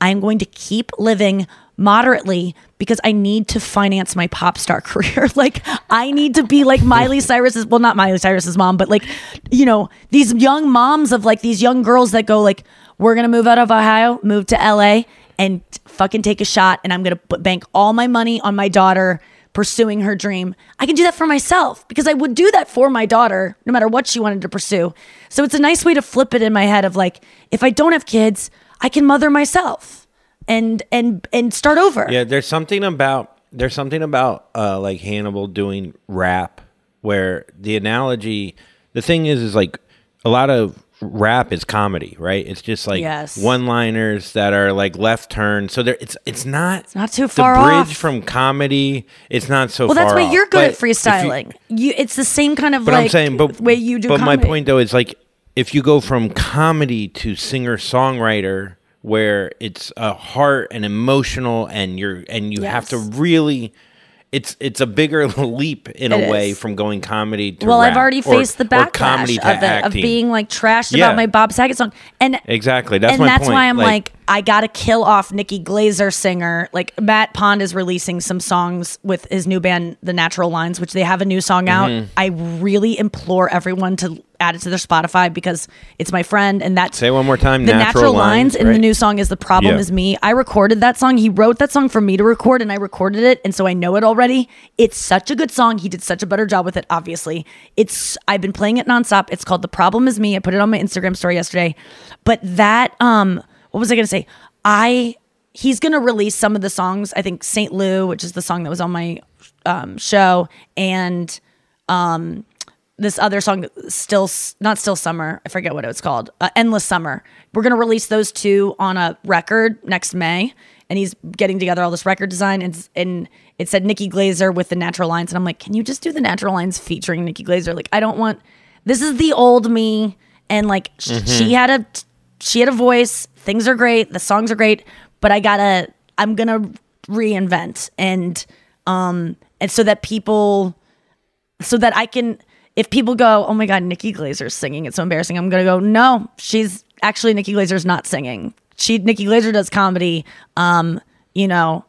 I'm going to keep living moderately because I need to finance my pop star career. like I need to be like Miley Cyrus's well not Miley Cyrus's mom, but like you know, these young moms of like these young girls that go like we're going to move out of Ohio, move to LA and fucking take a shot and I'm going to bank all my money on my daughter pursuing her dream. I can do that for myself because I would do that for my daughter no matter what she wanted to pursue. So it's a nice way to flip it in my head of like if I don't have kids, I can mother myself and and and start over. Yeah, there's something about there's something about uh, like Hannibal doing rap where the analogy, the thing is, is like a lot of rap is comedy, right? It's just like Yes. one-liners that are like left turn. So there, it's it's not it's not too far the bridge off. from comedy. It's not so. Far. Well, that's why off. you're good But at if you- freestyling. You, it's the same kind of but like I'm saying, but way you do. But my point though is like if you go from comedy to singer songwriter, where it's a heart and emotional, and you're and you have to really. It's it's a bigger leap in It a way is. from going comedy to well, I've already faced the or comedy backlash of it of being like trashed Yeah. about my Bob Saget song, and exactly that's and my that's point. why I'm like, I gotta kill off Nikki Glazer singer. Like Matt Pond is releasing some songs with his new band, The Natural Lines, which they have a new song out. Mhm. I really implore everyone to add it to their Spotify because it's my friend, and that's say one more time. the natural, lines, in the new song is the problem Yeah. is me. I recorded that song. He wrote that song for me to record, and I recorded it, and so I know it already. It's such a good song. He did such a better job with it. Obviously, it's I've been playing it nonstop. It's called "The Problem Is Me." I put it on my Instagram story yesterday. But that, um, what was I gonna say? I he's gonna release some of the songs. I think Saint Lou, which is the song that was on my um, show, and um this other song still not still summer i forget what it was called uh, endless summer we're going to release those two on a record next may and he's getting together all this record design and, and it said nikki glazer with the natural lines and i'm like can you just do the natural lines featuring nikki glazer like i don't want this is the old me and like Mhm. she had a she had a voice things are great the songs are great but i gotta i'm gonna reinvent and um and so that people so that I can, if people go, oh my God, Nikki Glazer's singing, it's so embarrassing. I'm gonna go, no, she's actually Nikki Glazer's not singing. She Nikki Glazer does comedy. Um, you know,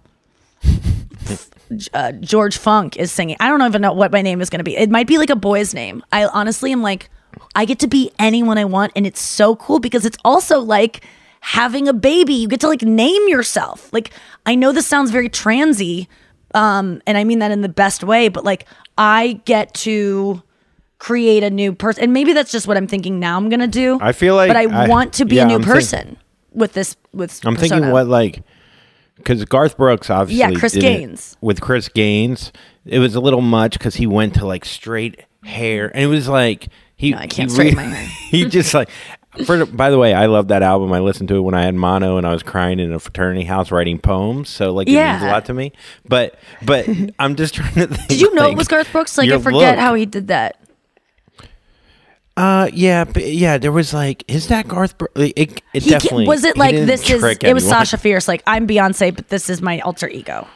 uh, George Funk is singing. I don't even know what my name is gonna be. It might be like a boy's name. I honestly am like, I get to be anyone I want, and it's so cool because it's also like having a baby. You get to like name yourself. Like I know this sounds very transy, um, and I mean that in the best way, but like I get to create a new person, and maybe that's just what I'm thinking now. I'm gonna do. I feel like but I, I- want to be yeah, a new I'm think- person with this. With I'm thinking what like because Garth Brooks obviously Yeah, Chris Gaines. with Chris Gaines it was a little much because he went to like straight hair and it was like he I can't he my hair. he just like for, by the way I love that album I listened to it when I had mono and I was crying in a fraternity house writing poems so like it means a lot to me but but I'm just trying to think Did you know like, it was Garth Brooks? Like I forget look. how he did that. uh yeah but yeah there was like is that Garth Brooks it, it He definitely was it like this is it was anyone. Sasha Fierce like I'm Beyonce but this is my alter ego.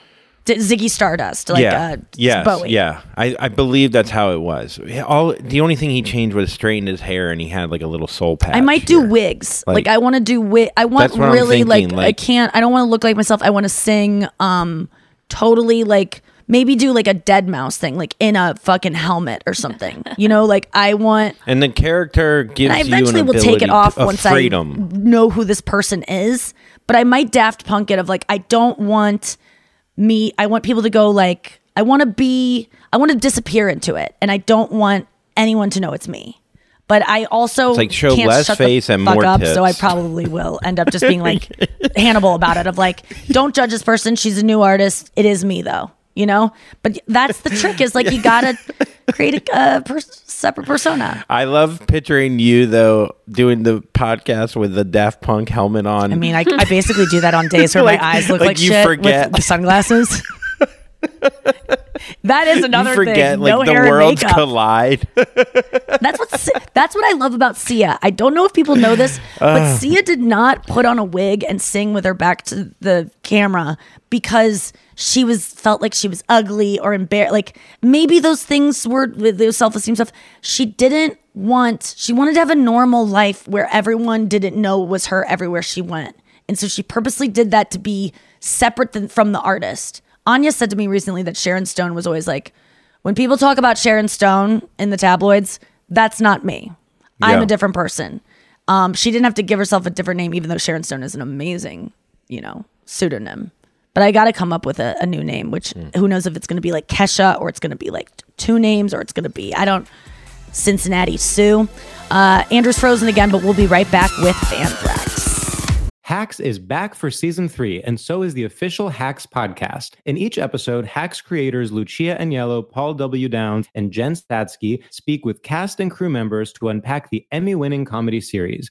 Ziggy Stardust like yeah, uh yes, Bowie. yeah. I, I believe that's how it was. All the only thing he changed was straightened his hair and he had like a little soul patch. I might do wigs. Like, Like- I want to do wig. I want That's what I'm really like, thinking, I can't. I don't want to look like myself. I want to sing. Um, totally like maybe do like a dead mouse thing, like in a fucking helmet or something. you know, like I want. And the character gives I you eventually an will take it off once freedom. I know who this person is. But I might daft punk it of like I don't want me. I want people to go like I want to be. I want to disappear into it, and I don't want anyone to know it's me. But I also It's like show less face and more up, so I probably will end up just being like Hannibal about it. Of like, don't judge this person. She's a new artist. It is me though, you know. But that's the trick. Is like you gotta create a uh, pers- separate persona. I love picturing you though doing the podcast with the Daft Punk helmet on. I mean, I, I basically do that on days where Like- my eyes look like like, you shit forget. with sunglasses. that is another you forget thing. like no the hair and worlds makeup. collide. That's what that's what I love about Sia. I don't know if people know this, but Ugh. Sia did not put on a wig and sing with her back to the camera because she was felt like she was ugly or embarrassed. Like maybe those things were with those self esteem stuff. She didn't want. She wanted to have a normal life where everyone didn't know it was her everywhere she went, and so she purposely did that to be separate than, from the artist. Anya said to me recently that Sharon Stone was always like, when people talk about Sharon Stone in the tabloids, that's not me. I'm a different person. Um, she didn't have to give herself a different name, even though Sharon Stone is an amazing, you know, pseudonym. But I got to come up with a, a new name, which who knows if it's going to be like Kesha or it's going to be like two names or it's going to be, I don't, Cincinnati Sue. Uh, Andrew's frozen again, but we'll be right back with Fanthrax. Hacks is back for season three, and so is the official Hacks podcast. In each episode, Hacks creators Lucia Aniello, Paul W. Downs, and Jen Statsky speak with cast and crew members to unpack the Emmy winning comedy series.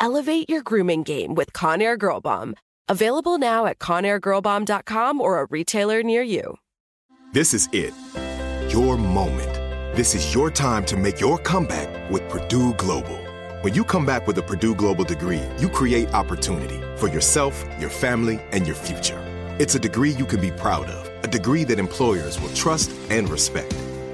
Elevate your grooming game with Conair Girl Bomb. Available now at ConairGirlBomb.com or a retailer near you. This is it. Your moment. This is your time to make your comeback with Purdue Global. When you come back with a Purdue Global degree, you create opportunity for yourself, your family, and your future. It's a degree you can be proud of, a degree that employers will trust and respect.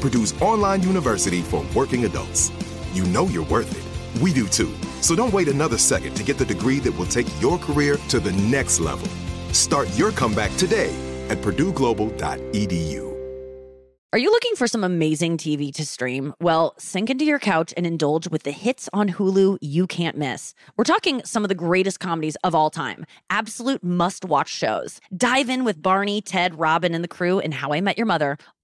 Purdue's online university for working adults. You know you're worth it. We do too. So don't wait another second to get the degree that will take your career to the next level. Start your comeback today at purdueglobal.edu. Are you looking for some amazing TV to stream? Well, sink into your couch and indulge with the hits on Hulu you can't miss. We're talking some of the greatest comedies of all time, absolute must watch shows. Dive in with Barney, Ted, Robin, and the crew in How I Met Your Mother.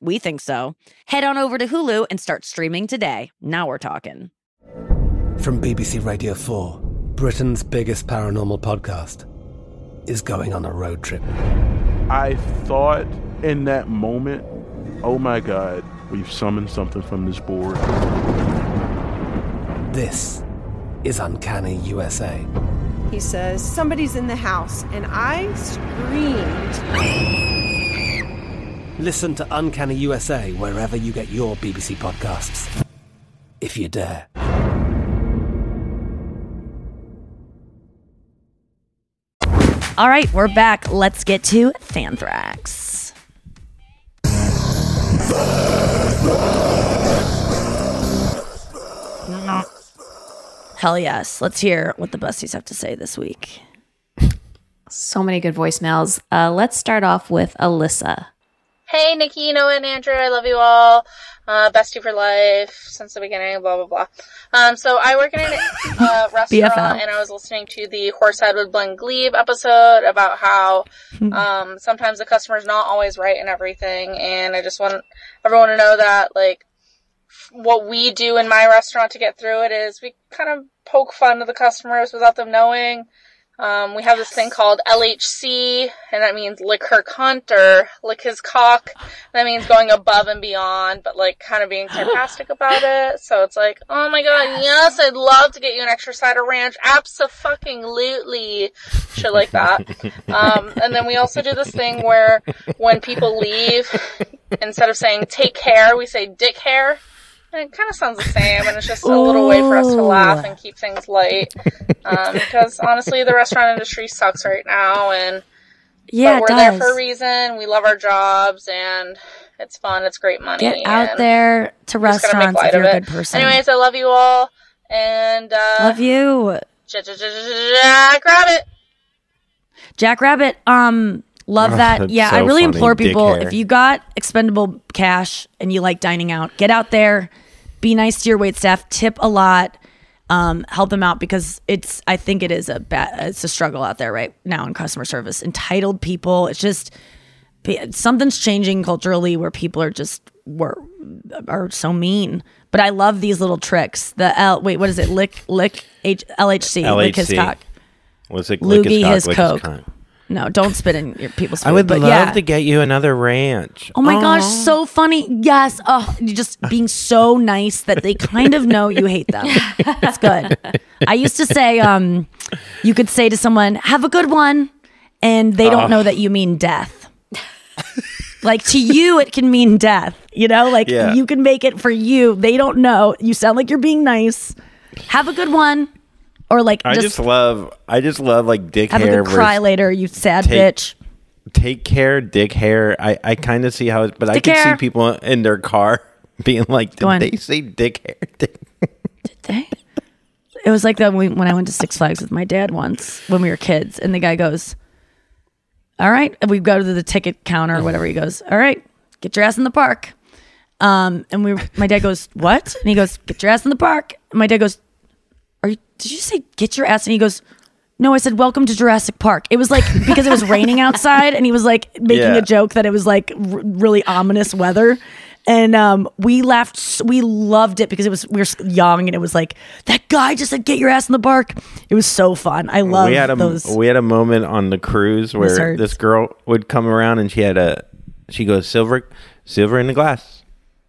We think so. Head on over to Hulu and start streaming today. Now we're talking. From BBC Radio 4, Britain's biggest paranormal podcast is going on a road trip. I thought in that moment, oh my God, we've summoned something from this board. This is Uncanny USA. He says, Somebody's in the house, and I screamed. Listen to Uncanny USA wherever you get your BBC podcasts, if you dare. All right, we're back. Let's get to Fanthrax. Hell yes. Let's hear what the busties have to say this week. So many good voicemails. Uh, let's start off with Alyssa. Hey, Nikki, Noah, and Andrew, I love you all. Uh, bestie for life since the beginning, blah, blah, blah. Um, so I work in a uh, restaurant BFL. and I was listening to the Horsehead with Ben Gleib episode about how, um, sometimes the customer's not always right and everything. And I just want everyone to know that, like, what we do in my restaurant to get through it is we kind of poke fun at the customers without them knowing. Um, we have this thing called LHC, and that means lick her cunt or lick his cock. That means going above and beyond, but like kind of being sarcastic about it. So it's like, oh my god, yes, I'd love to get you an extra side of ranch. Absolutely. Shit like that. Um, and then we also do this thing where when people leave, instead of saying take care, we say dick hair. It kind of sounds the same, and it's just a little way for us to laugh and keep things light. Um, because honestly, the restaurant industry sucks right now, and Yeah, but we're there for a reason. We love our jobs, and it's fun. It's great money. Get out there to we're just gonna make restaurants if you're a good person. Anyways, I love you all, and uh, Love you. Jack Rabbit. Jack Rabbit, um, love Oh, that. Yeah, I really funny, implore people if you got expendable cash and you like dining out, get out there, be nice to your wait staff, tip a lot, um, help them out because it's. I think it is a bad. It's a struggle out there right now in customer service. Entitled people. It's just something's changing culturally where people are just were are so mean. But I love these little tricks. The L wait, what is it? Lick lick H, LHC, lick his cock. Was it lick Loogie cock, his coke. cunt? No, don't spit in your people's food. I would but love yeah. to get you another ranch. Oh my gosh, so funny. Yes. Oh, you just being so nice that they kind of know you hate them. That's good. I used to say, um, you could say to someone, have a good one, and they don't Oh. know that you mean death. like to you, it can mean death. You know, like Yeah. you can make it for you. They don't know. You sound like you're being nice. Have a good one. Or like I just, just, love, I just love like dick have a hair. good cry later, you sad take- bitch. Take care, dick hair. I, I kind of see how, it, but I can hair. see people in their car being like, did they say dick hair? Dick- Did they? It was like that when, we, when I went to Six Flags with my dad once when we were kids, and the guy goes, "All right," and we go to the ticket counter or whatever. He goes, "All right, get your ass in the park." Um, and we, my dad goes, "What?" And he goes, "Get your ass in the park." And my dad goes, "Are you? Did you say get your ass?" And he goes. No, I said welcome to Jurassic Park. It was like because it was raining outside, and he was like making Yeah. a joke that it was like r- really ominous weather, and um, we laughed. We loved it because it was we were young, and it was like that guy just said get your ass in the park. It was so fun. I love we had a those. we had a moment on the cruise where this girl would come around and she had a she goes silver silver in the glass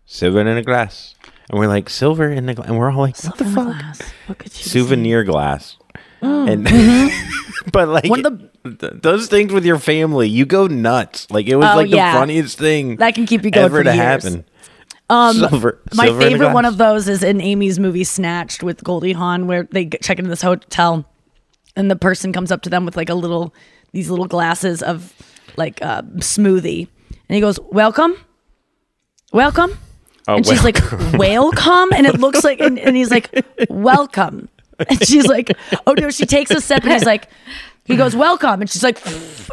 silver in a glass and we're like silver in the glass and we're all like what the fuck? souvenir glass. Mm. and Mm-hmm. but like One of th- those things with your family you go nuts. Like it was Oh, like yeah. the funniest thing That can keep you going ever to years. happen. Um, Silver- my silver favorite one of those is in Amy's movie Snatched with Goldie Hawn, where they check into this hotel, and the person comes up to them with like a little, these little glasses of like uh, smoothie, and he goes, "Welcome, welcome," Oh, and she's like, "Welcome," and it looks like, and, and he's like, "Welcome," and she's like, "Oh no," she takes a step and he's like. He goes, "Welcome," and she's like,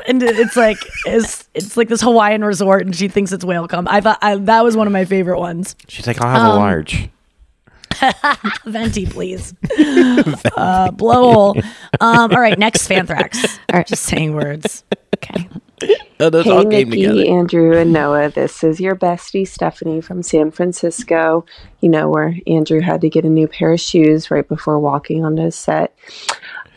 and it's like it's it's like this Hawaiian resort, and she thinks it's welcome. I thought I, that was one of my favorite ones. she's like I'll have a Um, large Venti, please. uh, blowhole. Um, all right, next Fanthrax. All right, just saying words. Okay. Oh, those hey, all came Nikki, together Andrew, and Noah. This is your bestie, Stephanie from San Francisco. You know, where Andrew had to get a new pair of shoes right before walking onto his set.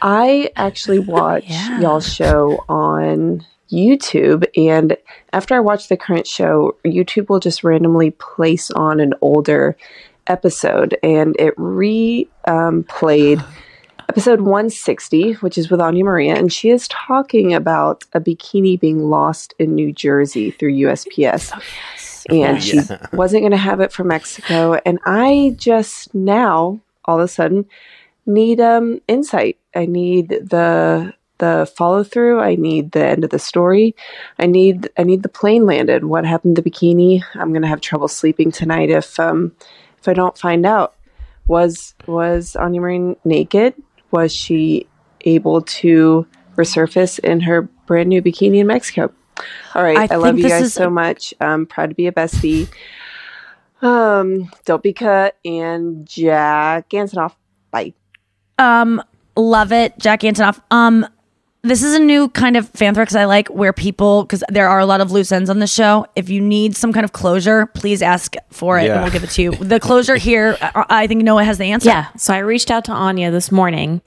I actually watch y'all's show on YouTube, and after I watch the current show, YouTube will just randomly place on an older episode, and it re um, played episode 160, which is with Anya Marina, and she is talking about a bikini being lost in New Jersey through USPS. And Oh, she yeah. wasn't going to have it from Mexico. And I just now, all of a sudden, need um, insight. I need the the follow through. I need the end of the story. I need I need the plane landed. What happened to the bikini? I'm gonna have trouble sleeping tonight if um if I don't find out. Was was Anya Marina naked? Was she able to resurface in her brand new bikini in Mexico? All right. I I, love you guys is so a- much. I'm proud to be a bestie. Um, don't be cut and Jack Antonoff. Bye. Um, love it, Jack Antonoff. Um, this is a new kind of Fanthrax 'cause I like where people because there are a lot of loose ends on the show. If you need some kind of closure, please ask for it, Yeah. and we'll give it to you. The closure here, I, I think Noah has the answer. Yeah. So I reached out to Anya this morning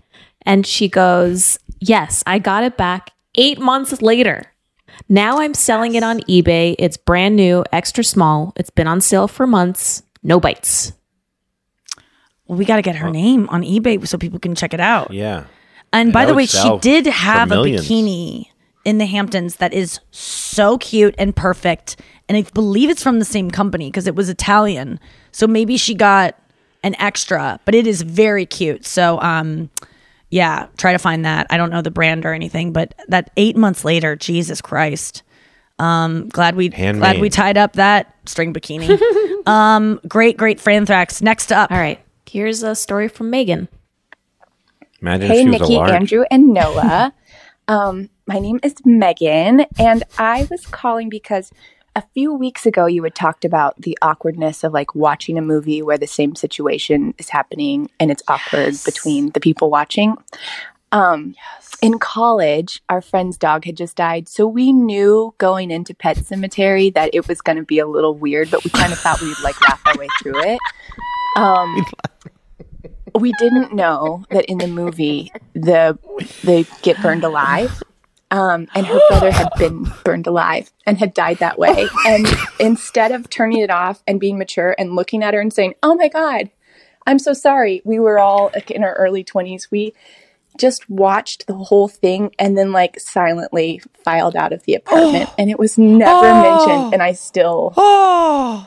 and she goes, Yes, I got it back eight months later. Now I'm selling it on eBay. It's brand new, extra small. It's been on sale for months. No bites. Well, we got to get her name on eBay so people can check it out. Yeah. And by the way, she did have a bikini in the Hamptons that is so cute and perfect. And I believe it's from the same company because it was Italian. So maybe she got an extra, but it is very cute. So, um, yeah, try to find that. I don't know the brand or anything, but that eight months later, Jesus Christ. Um, glad we glad we tied up that string bikini. um, great, great Fanthrax. Next up. All right. Here's a story from Megan. Imagine hey, if she was Nikki. Andrew, and Noah. um, my name is Megan, and I was calling because a few weeks ago you had talked about the awkwardness of like watching a movie where the same situation is happening and it's awkward between the people watching. Um, In college, our friend's dog had just died, so we knew going into Pet Sematary that it was going to be a little weird, but we kind of thought we'd like laugh our way through it. Um, we didn't know that in the movie the they get burned alive um, and her brother had been burned alive and had died that way. And instead of turning it off and being mature and looking at her and saying oh my god i'm so sorry we were all like, in our early 20s we just watched the whole thing and then like silently filed out of the apartment and it was never Oh. mentioned and i still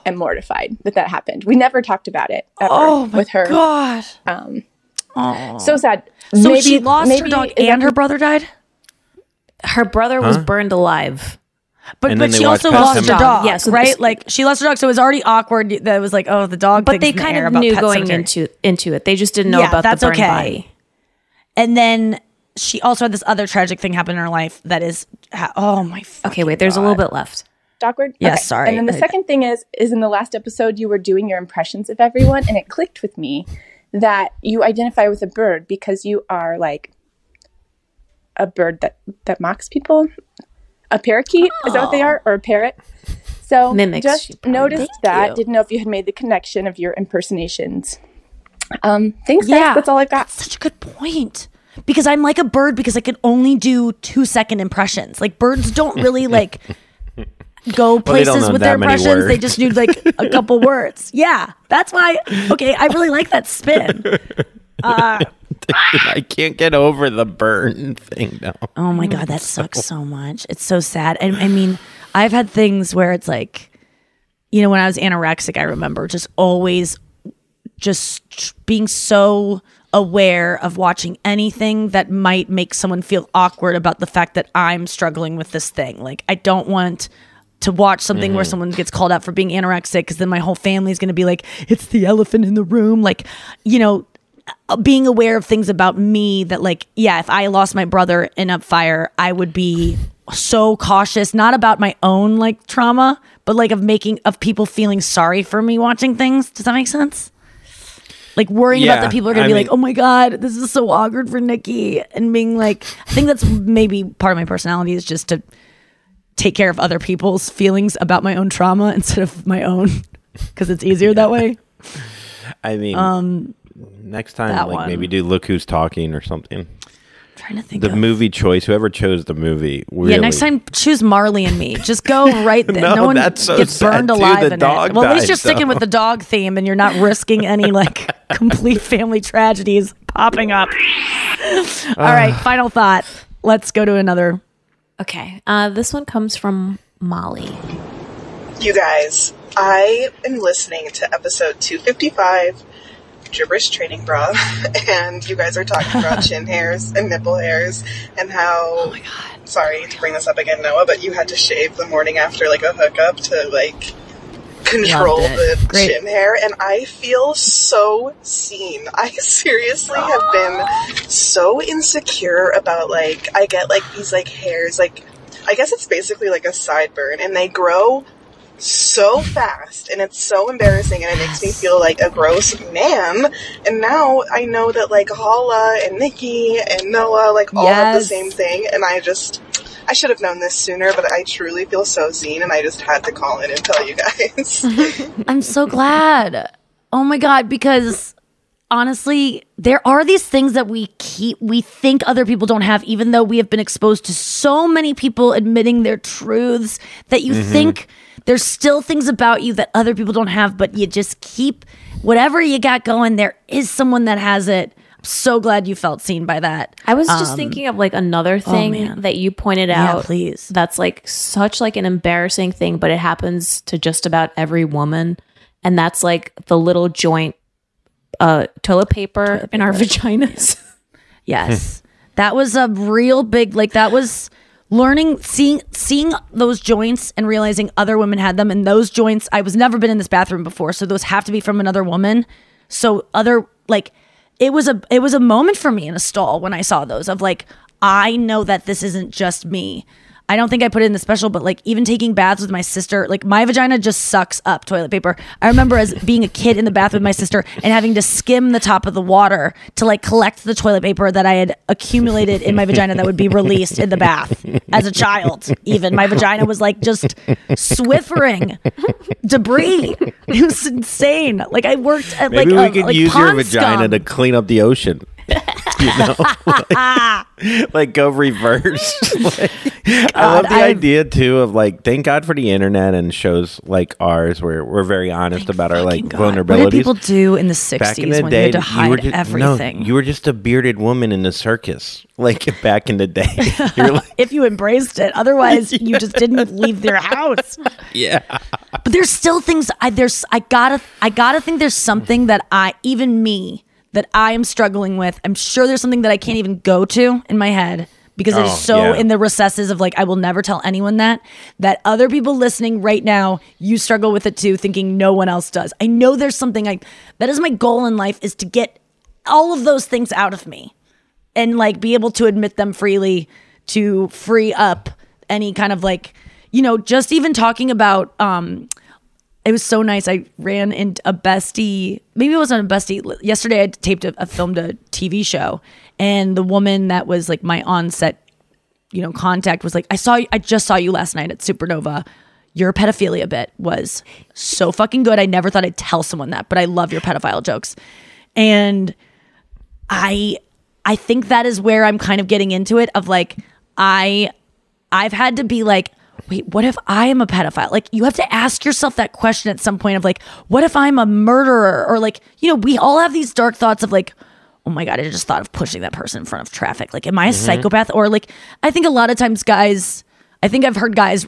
am mortified that that happened we never talked about it ever Oh my with her God. um so sad So she lost her dog and her brother died? Her brother was burned alive. But And but she also Pet lost her Sematary. dog, Yeah, so right? like she lost her dog, so it was already awkward. That it was like, oh, the dog. But they thing's in the kind of knew going Sematary. into into it. They just didn't know Yeah, about that's the burned okay. body. And then she also had this other tragic thing happen in her life that is, oh my. Okay, wait. There's a little bit left. awkward. Yes, sorry. And then the second thing is, is in the last episode you were doing your impressions of everyone, and it clicked with me that you identify with a bird because you are like a bird that that mocks people. A parakeet is that what they oh. are, or a parrot? So Mimics just noticed that. you. Didn't know if you had made the connection of your impersonations. Um, thanks. Yeah. guys. that's all I've got. Such a good point. Because I'm like a bird because I can only do two second impressions. Like birds don't really like go places know with their many impressions. They just do like a couple words. Yeah, that's why. Okay, I really like that spin. Uh, I can't get over the burn thing now. Oh my god, that sucks so much. It's so sad. And I mean, I've had things where it's like, you know, when I was anorexic, I remember just always just being so aware of watching anything that might make someone feel awkward about the fact that I'm struggling with this thing. Like I don't want to watch something where Mhm. someone gets called out for being anorexic because then my whole family's going to be like, it's the elephant in the room. Like, you know, uh, being aware of things about me that like yeah if i lost my brother in a fire i would be so cautious not about my own like trauma but like of making of people feeling sorry for me watching things does that make sense like worrying about Yeah, that people are gonna I be mean- like oh my god this is so awkward for nikki and being like i think that's maybe part of my personality is just to take care of other people's feelings about my own trauma instead of my own because it's easier that way I mean, um next time, like one. maybe do look who's talking or something. Trying to think The of- movie choice, whoever chose the movie, really, Yeah, next time choose Marley and me. Just go right there. No, no, one that's so gets burned too. alive The in dog it. Well, at least you're sticking though. with the dog theme and you're not risking any like complete family tragedies popping up. All right, final thought. Let's go to another. Okay. Uh, this one comes from Molly. You guys, I am listening to episode 255, Gibberish Training Bra, and you guys are talking about chin hairs and nipple hairs and how. Oh my god. Sorry to bring this up again, Noah, but you had to shave the morning after like a hookup to like control the Great. chin hair, and I feel so seen. I seriously have been so insecure about like I get like these like hairs like I guess it's basically like a sideburn, and they grow so fast and it's so embarrassing and it makes me feel like a gross man and now i know that like hala and nikki and noah like all have the same thing and i just i should have known this sooner but i truly feel so seen and i just had to call in and tell you guys I'm so glad. Oh my god, because honestly, there are these things that we keep we think other people don't have even though we have been exposed to so many people admitting their truths that you Mhm. think there's still things about you that other people don't have but you just keep whatever you got going there is someone that has it. I'm so glad you felt seen by that. I was just Um, thinking of like another oh, thing man. that you pointed out. Yeah, please. That's like such like an embarrassing thing, but it happens to just about every woman, and that's like the little joint uh toilet paper, in our vaginas. Yes. that was a real big like that was learning seeing seeing those joints and realizing other women had them and those joints I was never been in this bathroom before so those have to be from another woman. So other like it was a it was a moment for me in a stall when I saw those of like I know that this isn't just me. I don't think I put it in the special, but like even taking baths with my sister, like my vagina just sucks up toilet paper. I remember as being a kid in the bath with my sister and having to skim the top of the water to like collect the toilet paper that I had accumulated in my vagina that would be released in the bath as a child. Even my vagina was like just swiffering debris. It was insane. Like I worked at Maybe like we a- could like use your vagina scum. to clean up the ocean. You know, like, like go reverse. Like, I love the I've- idea too of like, thank God for the internet and shows like ours where we're very honest about our like vulnerabilities. What did people do in the 60s in the when day, you had to you were hide just, everything? No, you were just a bearded woman in the circus, like back in the day. Like, if you embraced it. Otherwise, you just didn't leave their house. yeah. But there's still things I there's I gotta I gotta think there's something that I even me that I am struggling with. I'm sure there's something that I can't even go to in my head because it Oh, is so yeah. in the recesses of like I will never tell anyone that that other people listening right now you struggle with it too thinking no one else does. I know there's something I that is my goal in life is to get all of those things out of me and like be able to admit them freely to free up any kind of like you know just even talking about um it was so nice. I ran into a bestie maybe it wasn't a bestie. Yesterday i taped a filmed a tv show and the woman that was like my on-set you know contact was like i saw you i just saw you last night at supernova. Your pedophilia bit was so fucking good. I never thought i'd tell someone that but i love your pedophile jokes. And I I think that is where I'm kind of getting into it of like I I've had to be like wait what if I am a pedophile like you have to ask yourself that question at some point of like what if I'm a murderer or like you know we all have these dark thoughts of like oh my god I just thought of pushing that person in front of traffic like am I a Mhm. psychopath or like I think a lot of times guys I think I've heard guys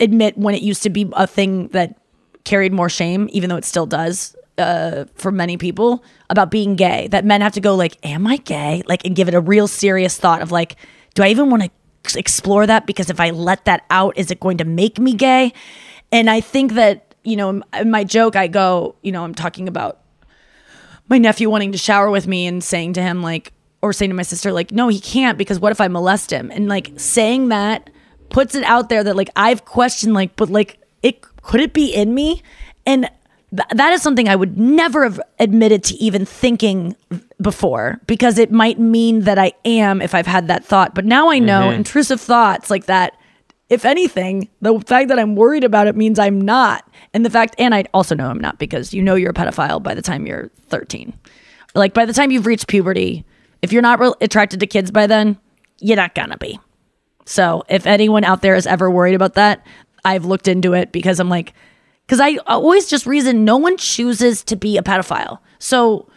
admit when it used to be a thing that carried more shame, even though it still does uh, for many people, about being gay. That men have to go like, "Am I gay?" Like, and give it a real serious thought of like, "Do I even want to explore that? Because if I let that out, is it going to make me gay?" And I think that you know, in- my joke, I go, you know, I'm talking about my nephew wanting to shower with me and saying to him like or saying to my sister like no he can't because what if i molest him and like saying that puts it out there that like i've questioned like but like it could it be in me and th- that is something i would never have admitted to even thinking before because it might mean that i am if i've had that thought but now i know Mhm. intrusive thoughts like that if anything, the fact that I'm worried about it means I'm not. And the fact, and I also know I'm not because you know you're a pedophile by the time you're 13. Like by the time you've reached puberty, if you're not re- attracted to kids by then, you're not gonna be. So if anyone out there is ever worried about that, I've looked into it because I'm like, because I always just reason no one chooses to be a pedophile. So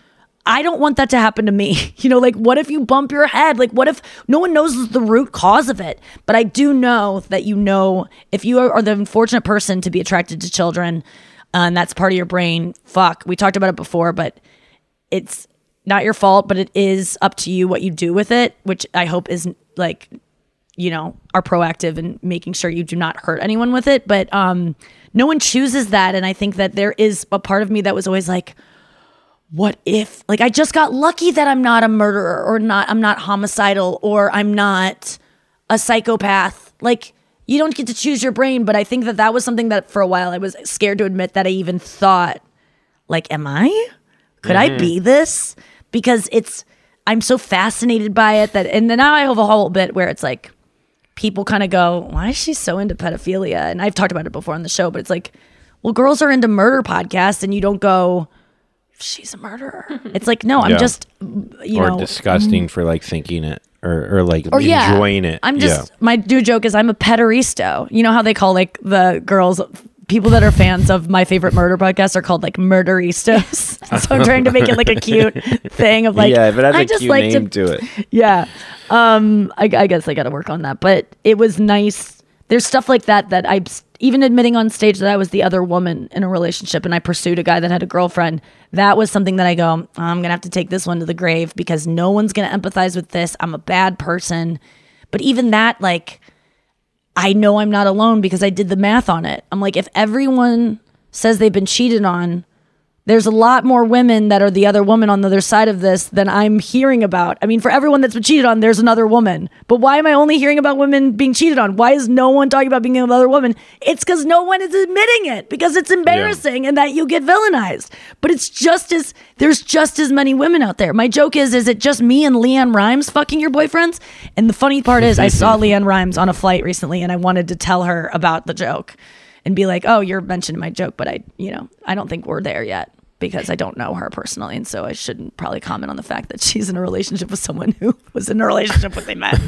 I don't want that to happen to me. You know, like what if you bump your head? Like what if no one knows the root cause of it? But I do know that you know if you are, the unfortunate person to be attracted to children uh, and that's part of your brain, fuck. We talked about it before, but it's not your fault, but it is up to you what you do with it, which I hope is like you know are proactive in making sure you do not hurt anyone with it but um no one chooses that and i think that there is a part of me that was always like what if like i just got lucky that i'm not a murderer or not i'm not homicidal or i'm not a psychopath like you don't get to choose your brain. But I think that that was something that for a while I was scared to admit that I even thought, like, am I? Could I Mhm. be this? Because it's, I'm so fascinated by it that, and then now I have a whole bit where it's like, people kind of go, why is she so into pedophilia? And I've talked about it before on the show, but it's like, well, girls are into murder podcasts, and you don't go, she's a murderer. It's like, no, I'm Yeah. just, you or know, disgusting for like thinking it or, or like or yeah, enjoying it. I'm just yeah. my new joke is I'm a pederisto. You know how they call like the girls people that are fans of my favorite murder podcast are called like murderistas. so I'm trying to make it like a cute thing of like yeah, if it has I a just cute like name to to it. yeah. Um, I, I guess I got to work on that, but it was nice. There's stuff like that that I even admitting on stage that I was the other woman in a relationship and I pursued a guy that had a girlfriend. That was something that I go, I'm gonna have to take this one to the grave because no one's gonna empathize with this. I'm a bad person. But even that, like, I know I'm not alone because I did the math on it. I'm like, if everyone says they've been cheated on, there's a lot more women that are the other woman on the other side of this than I'm hearing about. I mean, for everyone that's been cheated on, there's another woman. But why am I only hearing about women being cheated on? Why is no one talking about being another woman? It's because no one is admitting it because it's embarrassing and that you get villainized. But it's just as there's just as many women out there. My joke is, is it just me and LeAnn Rimes fucking your boyfriends? And the funny part is, I saw LeAnn Rimes on a flight recently, and I wanted to tell her about the joke and be like, "Oh, you're mentioning my joke, but I, you know, I don't think we're there yet." Because I don't know her personally, and so I shouldn't probably comment on the fact that she's in a relationship with someone who was in a relationship when they met.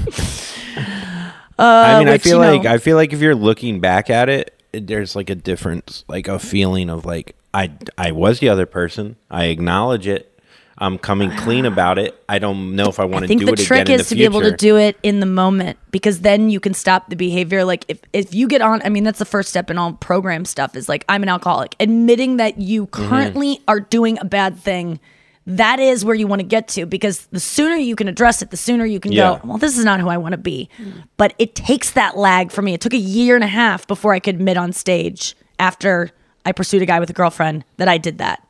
Uh, I mean, I feel you like know- I feel like if you're looking back at it, it- there's like a difference, like a feeling of like I I was the other person. I acknowledge it. I'm coming clean about it. I don't know if I want I to think do the it trick again in is the to be able to do it in the moment because then you can stop the behavior. Like if if you get on, I mean that's the first step in all program stuff is like I'm an alcoholic. Admitting that you Mm-hmm. currently are doing a bad thing. That is where you want to get to because the sooner you can address it, the sooner you can Yeah. go, well, this is not who I want to be. But it takes that lag for me. It took a year and a half before I could admit on stage after I pursued a guy with a girlfriend that I did that.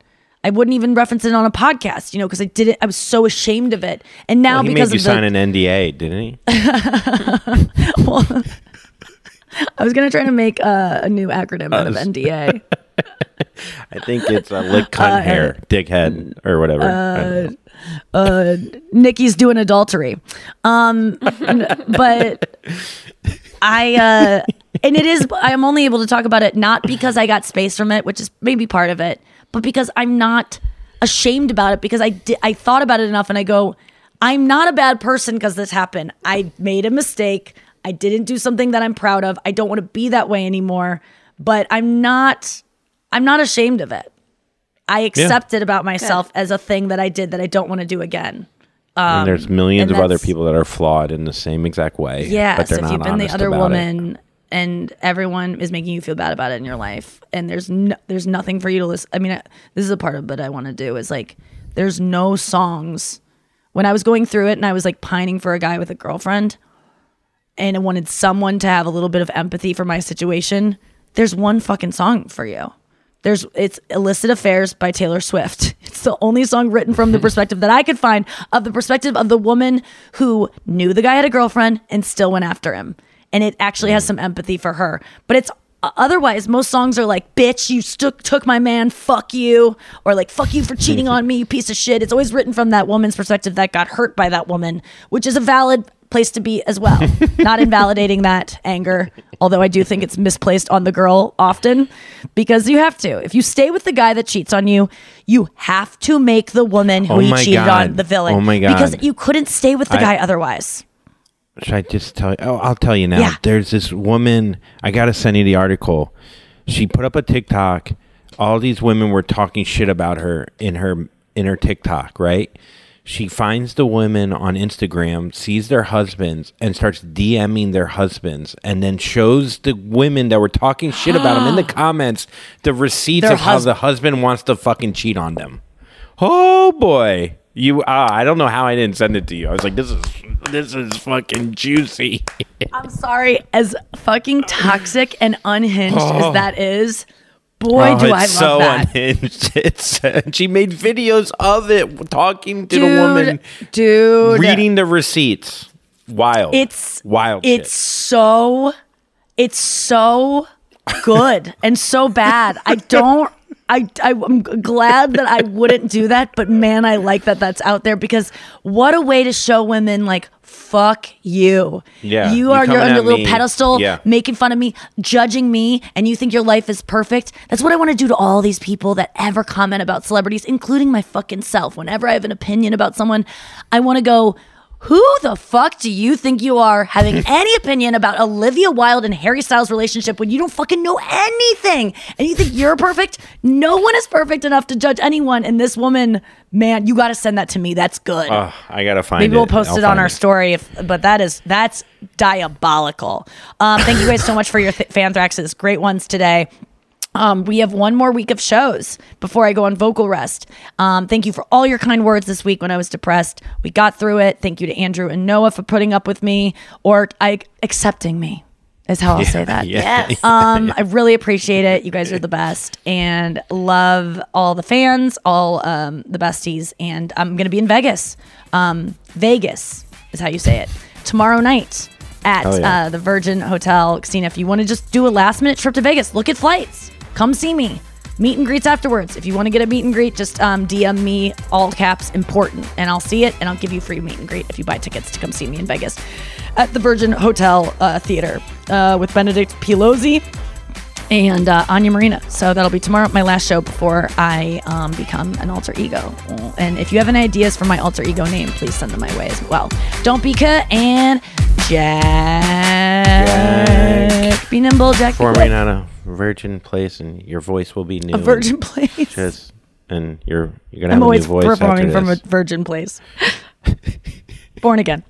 I wouldn't even reference it on a podcast, you know, because I did it. I was so ashamed of it. And now Well, he because made you of the, sign an NDA, didn't he? well, I was gonna try to make uh, a new acronym out of Uh, NDA. I think it's a lick cunt Uh, hair, dickhead, or whatever. Uh, uh, Nikki's doing adultery. Um, but I, uh, and it is, I'm only able to talk about it not because I got space from it, which is maybe part of it, but because I'm not ashamed about it because I did, I thought about it enough and I go, I'm not a bad person because this happened. I made a mistake. I didn't do something that I'm proud of. I don't want to be that way anymore, but I'm not, I'm not ashamed of it. I accept it about myself as a thing that I did that I don't want to do again. Um, and there's millions and of other people that are flawed in the same exact way. Yeah, but they're so if not you've been the other woman, it. And everyone is making you feel bad about it in your life, and there's no, there's nothing for you to listen. I mean, I, this is a part of it I want to do is like there's no songs. When I was going through it and I was like pining for a guy with a girlfriend, and I wanted someone to have a little bit of empathy for my situation, there's one fucking song for you. There's it's illicit affairs by Taylor Swift. It's the only song written from the perspective that I could find of the perspective of the woman who knew the guy had a girlfriend and still went after him. And it actually has some empathy for her. But it's uh, otherwise most songs are like bitch you stu- took my man fuck you or like fuck you for cheating on me you piece of shit it's always written from that woman's perspective that got hurt by that woman which is a valid place to be as well not invalidating that anger although i do think it's misplaced on the girl often because you have to if you stay with the guy that cheats on you you have to make the woman who Oh he cheated God. on the villain Oh my God. because you couldn't stay with the I- guy otherwise Should I just tell you? Oh, I'll tell you now. Yeah. There's this woman. I gotta send you the article. She put up a TikTok. All these women were talking shit about her in her in her TikTok. Right? She finds the women on Instagram, sees their husbands, and starts DMing their husbands, and then shows the women that were talking shit about them in the comments the receipts Their of how hus- the husband wants to fucking cheat on them. Oh boy. You uh, I don't know how I didn't send it to you. I was like, this is this is fucking juicy. I'm sorry, as fucking toxic and unhinged Oh. as that is, boy, Oh, do I love it's so that. unhinged. It's she made videos of it talking to Dude, the woman dude. reading the receipts. Wild. It's wild It's shit. so It's so good and so bad. I don't. I, I am glad that I wouldn't do that, but man, I like that that's out there because what a way to show women like fuck you. Yeah, you are you're on your little me. pedestal, Yeah. making fun of me, judging me, and you think your life is perfect. That's what I want to do to all these people that ever comment about celebrities, including my fucking self. Whenever I have an opinion about someone, I want to go. Who the fuck do you think you are having any opinion about Olivia Wilde and Harry Styles' relationship when you don't fucking know anything and you think you're perfect? No one is perfect enough to judge anyone. And this woman, man, you got to send that to me. That's good. Oh, I gotta find Maybe it. we'll post I'll it on our story. If, but that is that's diabolical. Um, thank you guys so much for your th- fanthraxes. Great ones today. Um, we have one more week of shows before I go on vocal rest. Um, thank you for all your kind words this week when I was depressed. We got through it. Thank you to Andrew and Noah for putting up with me or I accepting me is how I'll Yeah, say that. yeah. Yes. Um, I really appreciate it. You guys are the best and love all the fans, all um, the besties. And I'm going to be in Vegas. Um, Vegas is how you say it. Tomorrow night at Oh, yeah. uh, the Virgin Hotel. Christina, if you want to just do a last minute trip to Vegas, look at flights. Come see me. Meet and greets afterwards. If you want to get a meet and greet, just um, DM me all caps important, and I'll see it, and I'll give you free meet and greet if you buy tickets to come see me in Vegas at the Virgin Hotel uh, Theater uh, with Benedict Pilozzi and uh, Anya Marina. So that'll be tomorrow, my last show before I um, become an alter ego. And if you have any ideas for my alter ego name, please send them my way as well. Don't be cut and Jack. Be nimble, Jack. be Forming quick. On a virgin place, and your voice will be new. A virgin and place. Just, and you're you're gonna I'm have a always new voice performing after from a virgin place. Born again.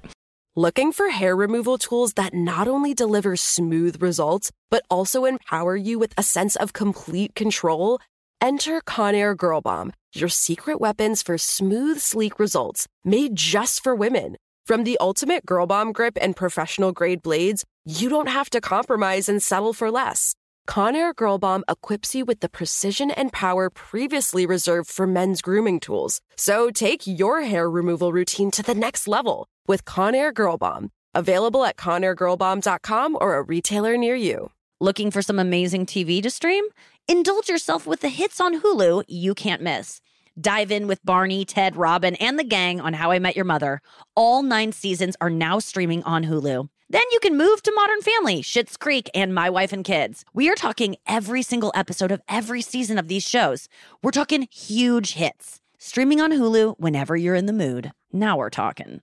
Looking for hair removal tools that not only deliver smooth results, but also empower you with a sense of complete control? Enter Conair Girl Bomb, your secret weapons for smooth, sleek results made just for women. From the ultimate Girl Bomb grip and professional grade blades, you don't have to compromise and settle for less. Conair Girl Bomb equips you with the precision and power previously reserved for men's grooming tools. So take your hair removal routine to the next level with Conair Girl Bomb. Available at ConairGirlBomb.com or a retailer near you. Looking for some amazing TV to stream? Indulge yourself with the hits on Hulu you can't miss. Dive in with Barney, Ted, Robin, and the gang on How I Met Your Mother. All nine seasons are now streaming on Hulu. Then you can move to Modern Family, Schitt's Creek, and My Wife and Kids. We are talking every single episode of every season of these shows. We're talking huge hits. Streaming on Hulu whenever you're in the mood. Now we're talking.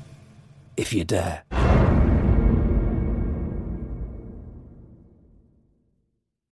if you dare.